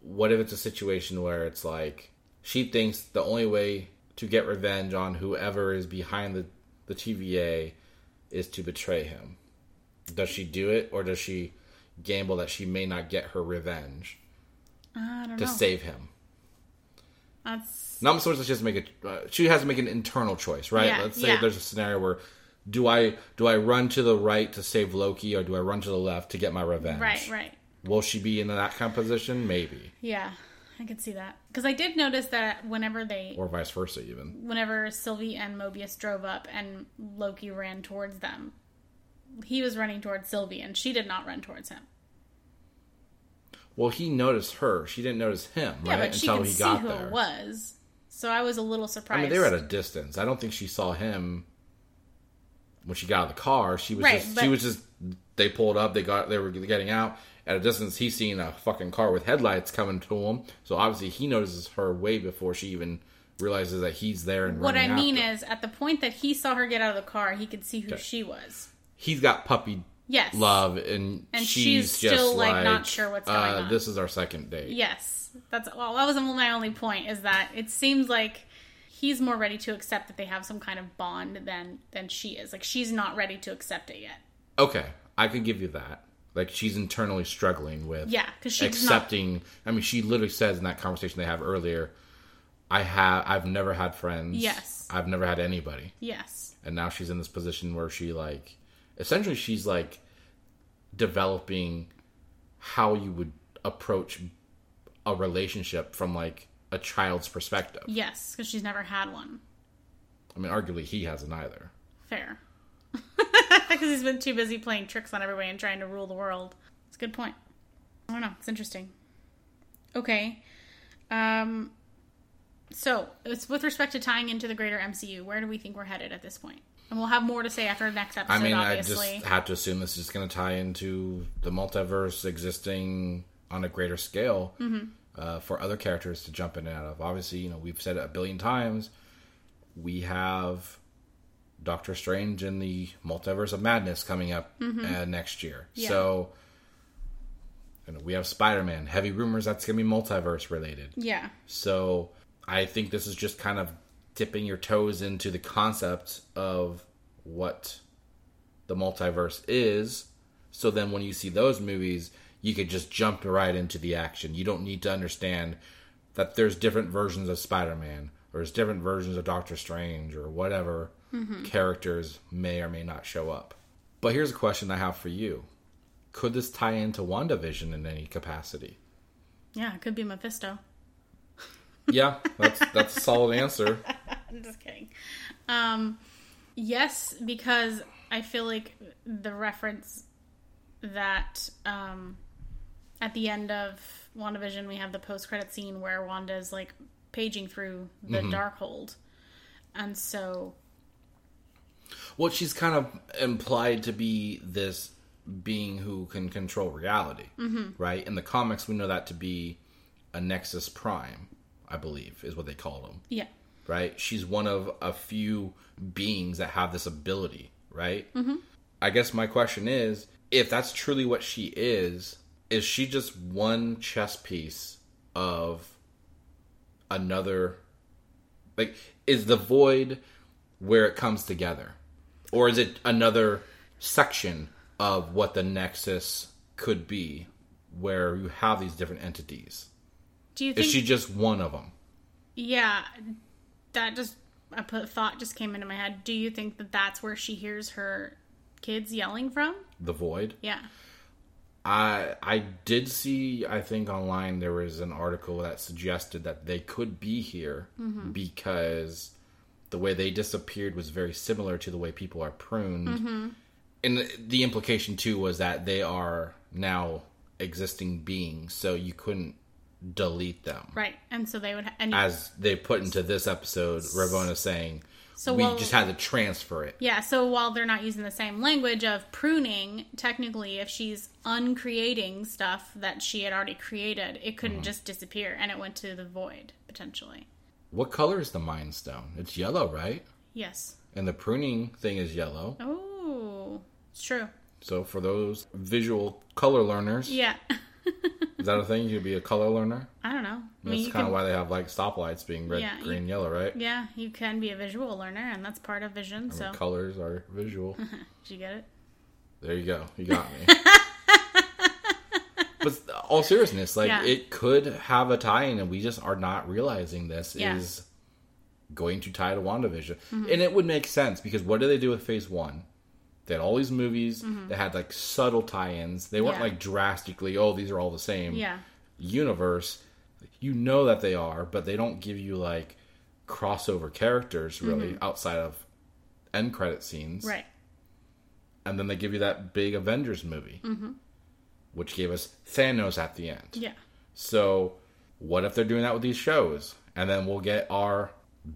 Speaker 7: What if it's a situation where it's like she thinks the only way to get revenge on whoever is behind the, the TVA is to betray him. Does she do it or does she gamble that she may not get her revenge
Speaker 8: I don't
Speaker 7: to
Speaker 8: know.
Speaker 7: save him?
Speaker 8: That's
Speaker 7: Not so much that she has to make a uh, she has to make an internal choice, right?
Speaker 8: Yeah,
Speaker 7: Let's say
Speaker 8: yeah.
Speaker 7: there's a scenario where do I do I run to the right to save Loki or do I run to the left to get my revenge?
Speaker 8: right, right.
Speaker 7: Will she be in that kind of position? Maybe.
Speaker 8: Yeah, I could see that because I did notice that whenever they,
Speaker 7: Or vice versa even.
Speaker 8: whenever Sylvie and Mobius drove up and Loki ran towards them, he was running towards Sylvie and she did not run towards him.
Speaker 7: Well, he noticed her. She didn't notice him,
Speaker 8: Yeah,
Speaker 7: right?
Speaker 8: but she
Speaker 7: Until
Speaker 8: could
Speaker 7: he
Speaker 8: see
Speaker 7: got
Speaker 8: who
Speaker 7: there.
Speaker 8: it was. So I was a little surprised.
Speaker 7: I mean, they were at a distance. I don't think she saw him when she got out of the car. She was
Speaker 8: Right,
Speaker 7: just
Speaker 8: but-
Speaker 7: she was just they pulled up, they got they were getting out. At a distance, he's seeing a fucking car with headlights coming to him. So obviously he notices her way before she even realizes that he's there and
Speaker 8: what I mean
Speaker 7: after.
Speaker 8: is, at the point that he saw her get out of the car, he could see who
Speaker 7: Okay.
Speaker 8: she was.
Speaker 7: he's got puppy
Speaker 8: Yes.
Speaker 7: love and,
Speaker 8: And
Speaker 7: she's,
Speaker 8: she's still, like,
Speaker 7: like,
Speaker 8: not sure what's going
Speaker 7: uh,
Speaker 8: on.
Speaker 7: This is our second date.
Speaker 8: Yes, that's well. That was my only point. Is that it seems like he's more ready to accept that they have some kind of bond than than she is. Like she's not ready to accept it yet.
Speaker 7: Okay, I can give you that. Like she's internally struggling with
Speaker 8: Yeah, 'cause she does not-
Speaker 7: accepting. I mean, she literally says in that conversation they have earlier, "I have, I've never had friends.
Speaker 8: Yes.
Speaker 7: I've never had anybody."
Speaker 8: Yes.
Speaker 7: And now she's in this position where she like, essentially, she's like developing how you would approach a relationship from like a child's perspective.
Speaker 8: Yes, because she's never had one.
Speaker 7: I mean, arguably he hasn't either.
Speaker 8: Fair. Because he's been too busy playing tricks on everybody and trying to rule the world. It's a good point. I don't know. It's interesting. Okay. Um. So, it's with respect to tying into the greater MCU. Where do we think we're headed at this point? And we'll have more to say after the next episode.
Speaker 7: I mean,
Speaker 8: obviously.
Speaker 7: I just have to assume this is going to tie into the multiverse existing on a greater scale
Speaker 8: Mm-hmm.
Speaker 7: uh, for other characters to jump in and out of. Obviously, you know, we've said it a billion times. We have Doctor Strange in the Multiverse of Madness coming up uh, next year.
Speaker 8: Mm-hmm. Yeah.
Speaker 7: So, you know, we have Spider Man. Heavy rumors that's going to be multiverse related.
Speaker 8: yeah.
Speaker 7: So I think this is just kind of dipping your toes into the concept of what the multiverse is. So then when you see those movies, you could just jump right into the action. You don't need to understand that there's different versions of Spider Man, or there's different versions of Doctor Strange, or whatever mm-hmm. characters may or may not show up. But here's a question I have for you Could this tie into WandaVision in any capacity?
Speaker 8: Yeah, it could be Mephisto.
Speaker 7: Yeah, that's that's a solid answer.
Speaker 8: I'm just kidding. Um, yes, because I feel like the reference that um, at the end of WandaVision, we have the post credit scene where Wanda's like paging through the Darkhold. And so,
Speaker 7: Well, she's kind of implied to be this being who can control reality, mm-hmm. right? In the comics, we know that to be a Nexus Prime, I believe, is what they call them,
Speaker 8: yeah.
Speaker 7: right? She's one of a few beings that have this ability, right? Mm-hmm. I guess my question is if that's truly what she is, is she just one chess piece of another? Like, is the void where it comes together? Or is it another section of what the Nexus could be where you have these different entities?
Speaker 8: Do you think?
Speaker 7: Is she just one of them?
Speaker 8: yeah, that just a put thought just came into my head. Do you think that that's where she hears her kids yelling from?
Speaker 7: The void?
Speaker 8: Yeah.
Speaker 7: I I did see I think online there was an article that suggested that they could be here mm-hmm. because the way they disappeared was very similar to the way people are pruned. Mm-hmm. And the- the implication too was that they are now existing beings, so you couldn't delete them.
Speaker 8: Right. And so they would. Ha- and
Speaker 7: As they put into this episode, Ravonna saying
Speaker 8: So
Speaker 7: we
Speaker 8: while-
Speaker 7: just had to transfer it.
Speaker 8: Yeah, so while they're not using the same language of pruning, technically, if she's uncreating stuff that she had already created, it couldn't
Speaker 7: Mm-hmm.
Speaker 8: just disappear and it went to the void, potentially.
Speaker 7: What color is the Mind Stone? It's yellow, right?
Speaker 8: Yes.
Speaker 7: And the pruning thing is yellow.
Speaker 8: Oh, it's true.
Speaker 7: So for those visual color learners,
Speaker 8: Yeah.
Speaker 7: Is that a thing? You'd be a color learner.
Speaker 8: I don't know. I mean,
Speaker 7: That's
Speaker 8: you
Speaker 7: kind of why they have like stoplights being red,
Speaker 8: Yeah, you-
Speaker 7: green, yellow, right?
Speaker 8: yeah, you can be a visual learner, and that's part of vision. So,
Speaker 7: Colors are visual.
Speaker 8: did you get it?
Speaker 7: There you go. You got me. but all seriousness, like
Speaker 8: Yeah.
Speaker 7: it could have a tie-in, and we just are not realizing this
Speaker 8: Yeah.
Speaker 7: is going to tie to WandaVision,
Speaker 8: Mm-hmm.
Speaker 7: and it would make sense because what do they do with Phase One? They had all these movies that had like subtle tie-ins. They weren't
Speaker 8: Mm-hmm. Yeah.
Speaker 7: like drastically, oh, these are all the same
Speaker 8: Yeah.
Speaker 7: universe. You know that they are, but they don't give you like crossover characters really outside of end credit scenes
Speaker 8: Mm-hmm. Right.
Speaker 7: and then they give you that big Avengers movie, which gave us Thanos at the end.
Speaker 8: Yeah.
Speaker 7: So, what if they're doing that with these shows, and then we'll get our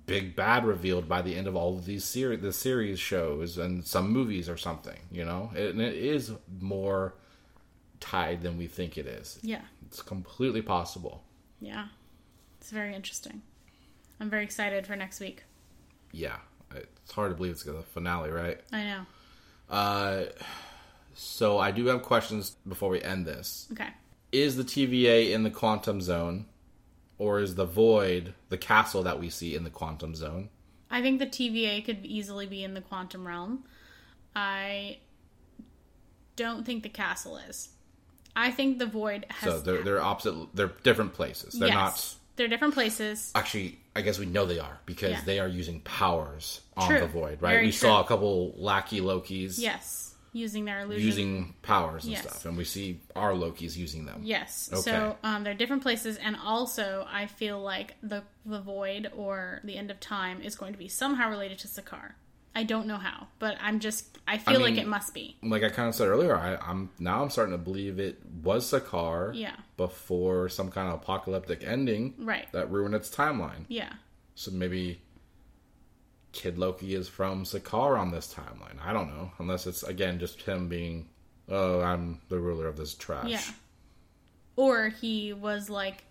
Speaker 7: big bad revealed by the end of all of these series, the series shows, and some movies or something? You know, and it is more tied than we think it is.
Speaker 8: Yeah.
Speaker 7: It's completely possible.
Speaker 8: Yeah. It's very interesting. I'm very excited for next week.
Speaker 7: Yeah, it's hard to believe it's the finale, right?
Speaker 8: I know.
Speaker 7: Uh, so I do have questions before we end this.
Speaker 8: Okay.
Speaker 7: is the TVA in the quantum zone, or is the void the castle that we see in the quantum zone?
Speaker 8: I think the TVA could easily be in the quantum realm. I don't think the castle is. I think the void has.
Speaker 7: So they're they're opposite. They're different places. They're
Speaker 8: yes, they're different places.
Speaker 7: actually. I guess we know they are because
Speaker 8: Yeah.
Speaker 7: they are using powers on
Speaker 8: True.
Speaker 7: the void, right?
Speaker 8: Very
Speaker 7: we
Speaker 8: true.
Speaker 7: saw a couple lackey Lokis
Speaker 8: Yes, using their illusion.
Speaker 7: using powers and
Speaker 8: Yes.
Speaker 7: stuff, and we see our Lokis using them.
Speaker 8: Yes.
Speaker 7: Okay.
Speaker 8: So um, they're different places, and also I feel like the the void or the end of time is going to be somehow related to Sakaar. I don't know how, but I'm just I feel like
Speaker 7: mean-
Speaker 8: it must be.
Speaker 7: Like I kind of said earlier, I, I'm now I'm starting to believe it was Sakaar.
Speaker 8: Yeah.
Speaker 7: Before some kind of apocalyptic ending.
Speaker 8: Right.
Speaker 7: That ruined its timeline.
Speaker 8: Yeah.
Speaker 7: So maybe Kid Loki is from Sakaar on this timeline. I don't know. Unless it's, again, just him being, oh, I'm the ruler of this trash.
Speaker 8: Yeah. Or he was like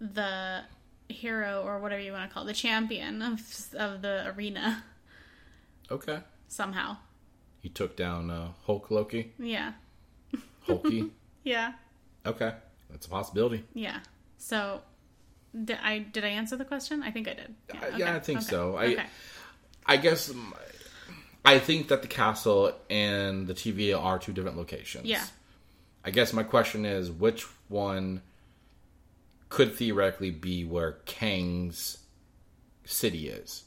Speaker 8: the hero or whatever you want to call it, the champion of of the arena
Speaker 7: Okay.
Speaker 8: somehow.
Speaker 7: He took down uh, Hulk Loki.
Speaker 8: Yeah.
Speaker 7: Hulky.
Speaker 8: Yeah.
Speaker 7: okay. That's a possibility.
Speaker 8: Yeah. So did I did I answer the question? I think I did.
Speaker 7: Uh, yeah, I think
Speaker 8: okay,
Speaker 7: so. I-
Speaker 8: okay.
Speaker 7: I guess I think that the castle and the TVA are two different locations.
Speaker 8: Yeah.
Speaker 7: I guess my question is which one could theoretically be where Kang's city is?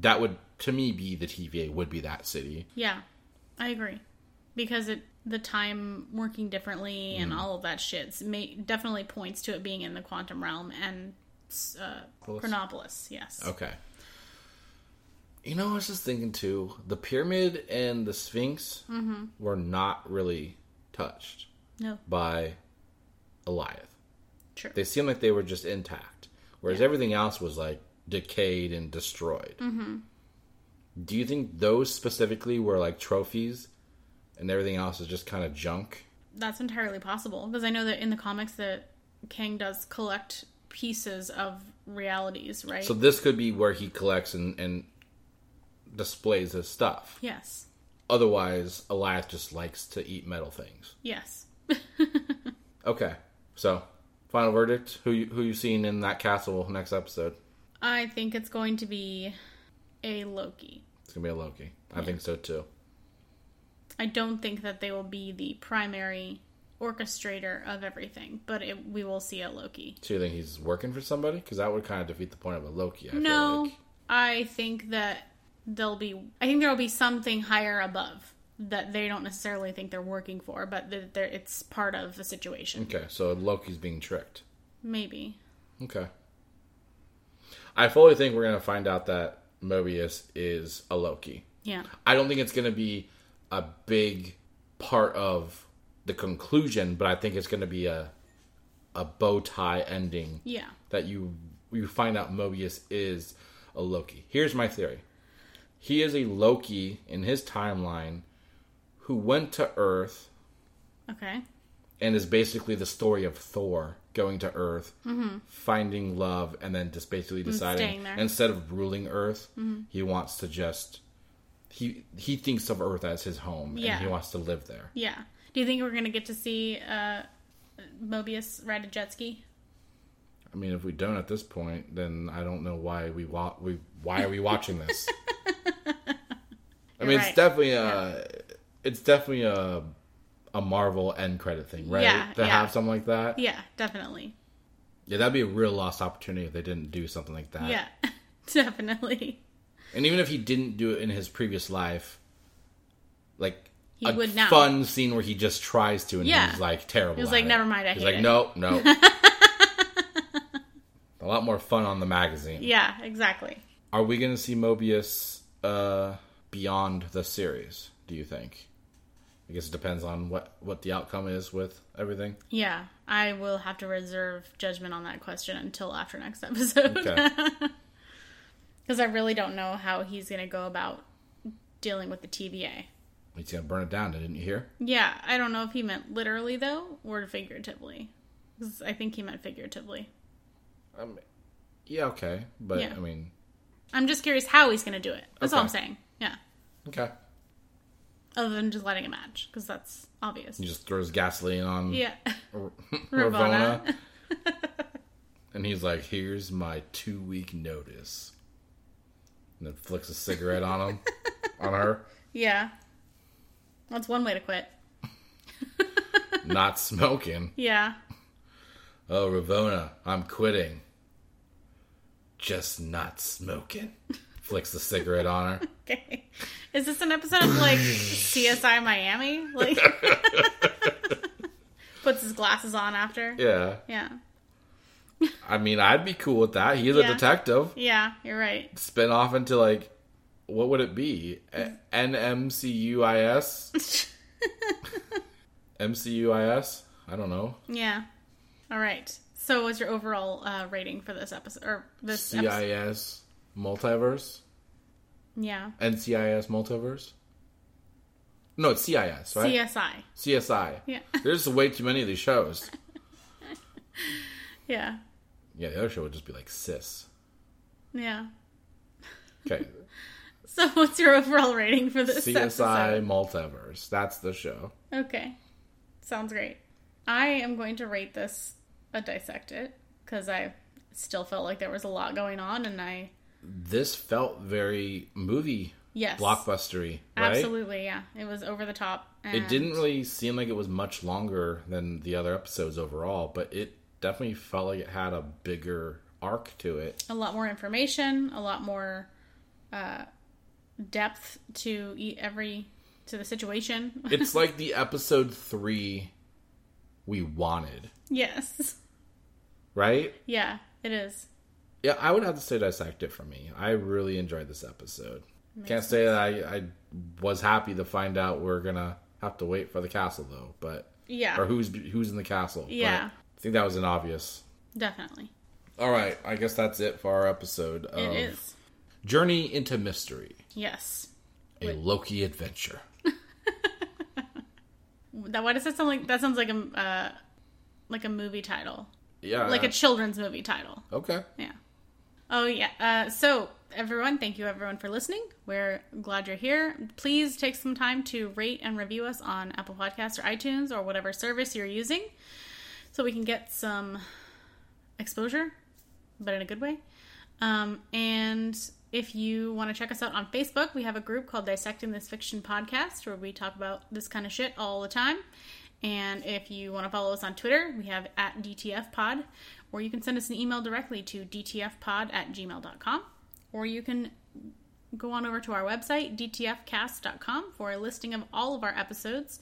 Speaker 7: That would to me be the TVA would be that city.
Speaker 8: Yeah, I agree because it the time working differently and
Speaker 7: Mm.
Speaker 8: all of that shit may, definitely points to it being in the quantum realm and uh, Chronopolis. Yes.
Speaker 7: Okay. You know, I was just thinking too. The pyramid and the Sphinx
Speaker 8: Mm-hmm.
Speaker 7: were not really touched
Speaker 8: No.
Speaker 7: by Alioth.
Speaker 8: True.
Speaker 7: They seemed like they were just intact, whereas everything else was like decayed and destroyed. Mm-hmm. Do you think those specifically were like trophies, and everything else is just kind of junk?
Speaker 8: That's entirely possible because I know that in the comics that Kang does collect pieces of realities, right?
Speaker 7: So this could be where he collects and, and displays his stuff.
Speaker 8: yes.
Speaker 7: Otherwise, Alioth just likes to eat metal things.
Speaker 8: Yes.
Speaker 7: Okay, so final verdict: who you, who you seen in that castle next episode?
Speaker 8: I think it's going to be a Loki.
Speaker 7: It's gonna be a Loki. I think so too.
Speaker 8: I don't think that they will be the primary orchestrator of everything, but it, we will see a Loki.
Speaker 7: So you think he's working for somebody? Because that would kind of defeat the point of a Loki. I
Speaker 8: No,
Speaker 7: like.
Speaker 8: I think that there'll be. I think there will be something higher above that they don't necessarily think they're working for, but that they're, it's part of the situation.
Speaker 7: Okay, so Loki's being tricked.
Speaker 8: Maybe.
Speaker 7: Okay. I fully think we're gonna find out that Mobius is a Loki.
Speaker 8: Yeah.
Speaker 7: I don't think it's gonna be a big part of the conclusion, but I think it's gonna be a a bow tie ending.
Speaker 8: Yeah.
Speaker 7: that you you find out Mobius is a Loki. Here's my theory. He is a Loki in his timeline who went to Earth
Speaker 8: Okay.
Speaker 7: and is basically the story of Thor going to Earth, finding love, and then just basically deciding.
Speaker 8: Mm-hmm.
Speaker 7: instead of ruling Earth, he wants to just he he thinks of Earth as his home
Speaker 8: Yeah.
Speaker 7: and he wants to live there.
Speaker 8: Yeah. Do you think we're gonna get to see uh, Mobius ride a jet ski?
Speaker 7: I mean, if we don't at this point, then I don't know why we wa- we why are we watching this? I mean,
Speaker 8: You're
Speaker 7: it's
Speaker 8: right.
Speaker 7: definitely a it's definitely a a Marvel end credit thing, right?
Speaker 8: Yeah,
Speaker 7: to
Speaker 8: yeah.
Speaker 7: have something like that.
Speaker 8: Yeah, definitely.
Speaker 7: Yeah, that'd be a real lost opportunity if they didn't do something like that.
Speaker 8: Yeah, definitely.
Speaker 7: And even if he didn't do it in his previous life, like
Speaker 8: He
Speaker 7: a
Speaker 8: would now.
Speaker 7: fun scene where he just tries to and
Speaker 8: Yeah.
Speaker 7: he's like terrible. He's
Speaker 8: like,
Speaker 7: it.
Speaker 8: "Never mind, I
Speaker 7: He's like,
Speaker 8: it."
Speaker 7: no, no. a lot more fun on the magazine.
Speaker 8: Yeah, exactly.
Speaker 7: Are we going to see Mobius uh, beyond the series? Do you think? I guess it depends on what what the outcome is with everything.
Speaker 8: Yeah, I will have to reserve judgment on that question until after next episode.
Speaker 7: Okay.
Speaker 8: Because I really don't know how he's going to go about dealing with the TVA.
Speaker 7: He's going to burn it down. Didn't you hear?
Speaker 8: Yeah, I don't know if he meant literally, though, or figuratively. 'Cause I think he meant figuratively.
Speaker 7: Um, yeah, okay, but
Speaker 8: Yeah.
Speaker 7: I mean,
Speaker 8: I'm just curious how he's going to do it. That's all I'm saying. Yeah.
Speaker 7: okay.
Speaker 8: Other than just lighting a match, because that's obvious.
Speaker 7: He just throws gasoline on
Speaker 8: Yeah.
Speaker 7: Ravonna.
Speaker 8: Ravonna.
Speaker 7: and he's like, "Here's my two week notice," and then flicks a cigarette on him, on her,
Speaker 8: yeah. That's one way to quit.
Speaker 7: not smoking.
Speaker 8: Yeah.
Speaker 7: Oh, Ravonna, I'm quitting. Just not smoking. Flicks the cigarette on her.
Speaker 8: Okay. Is this an episode of like CSI Miami? Like puts his glasses on after?
Speaker 7: Yeah.
Speaker 8: Yeah.
Speaker 7: I mean, I'd be cool with that. He's a detective.
Speaker 8: Yeah, you're right.
Speaker 7: Spin off into like, what would it be? NMCUIS? MCUIS? I don't know.
Speaker 8: Yeah. All right. So what's your overall uh, rating for this episode or this episode?
Speaker 7: Multiverse?
Speaker 8: Yeah.
Speaker 7: NCIS Multiverse? No, it's CIS, right?
Speaker 8: CSI.
Speaker 7: CSI.
Speaker 8: Yeah.
Speaker 7: There's way too many of these shows.
Speaker 8: Yeah.
Speaker 7: Yeah, the other show would just be like Cis.
Speaker 8: Yeah.
Speaker 7: Okay.
Speaker 8: So what's your overall rating for this
Speaker 7: CSI
Speaker 8: episode?
Speaker 7: Multiverse. That's the show.
Speaker 8: Okay. Sounds great. I am going to rate this a dissect it because I still felt like there was a lot going on and I
Speaker 7: This felt very movie
Speaker 8: yes
Speaker 7: blockbustery, right?
Speaker 8: absolutely yeah it was over the top and
Speaker 7: It didn't really seem like it was much longer than the other episodes overall, but it definitely felt like it had a bigger arc to it.
Speaker 8: a lot more information a lot more uh, depth to every to the situation
Speaker 7: It's like the episode 3 we wanted,
Speaker 8: yes
Speaker 7: right?
Speaker 8: yeah it is
Speaker 7: Yeah, I would have to say dissect it for me. I really enjoyed this episode. Can't say that I, I was happy to find out we're gonna have to wait for the castle though, but
Speaker 8: yeah
Speaker 7: or who's who's in the castle. but
Speaker 8: Yeah.
Speaker 7: I think that was an obvious.
Speaker 8: definitely
Speaker 7: All right, I guess that's it for our episode of
Speaker 8: it is
Speaker 7: Journey into Mystery,
Speaker 8: yes
Speaker 7: a Loki adventure.
Speaker 8: that why does that sound like that sounds like a uh, like a movie title
Speaker 7: Yeah,
Speaker 8: like a children's movie title
Speaker 7: okay.
Speaker 8: Yeah. Oh yeah. Uh, so everyone, thank you everyone for listening. We're glad you're here. Please take some time to rate and review us on Apple Podcasts or iTunes or whatever service you're using, so we can get some exposure, but in a good way. Um, and if you want to check us out on Facebook, we have a group called Dissecting This Fiction Podcast where we talk about this kind of shit all the time. And if you want to follow us on Twitter, we have at DTF Pod, or you can send us an email directly to dtfpod at gmail.com, or you can go on over to our website, dtfcast.com, for a listing of all of our episodes,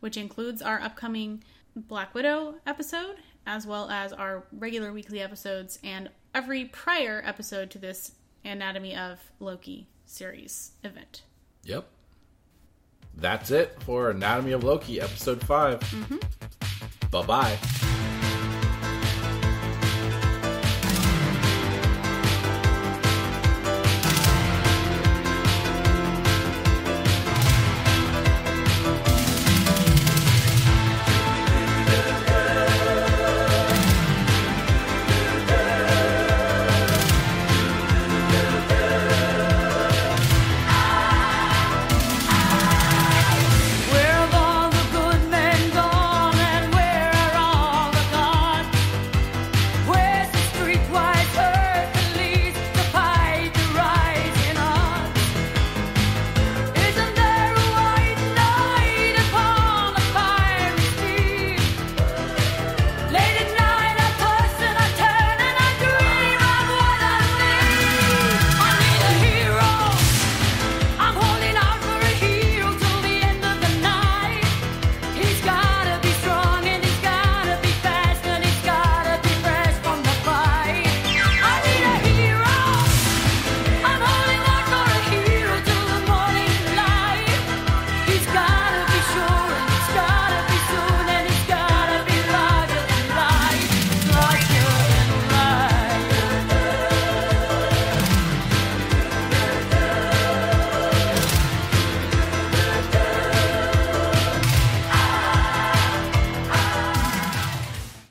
Speaker 8: which includes our upcoming Black Widow episode, as well as our regular weekly episodes and every prior episode to this Anatomy of Loki series event.
Speaker 7: Yep. That's it for Anatomy of Loki, episode 5 mm-hmm. Bye bye.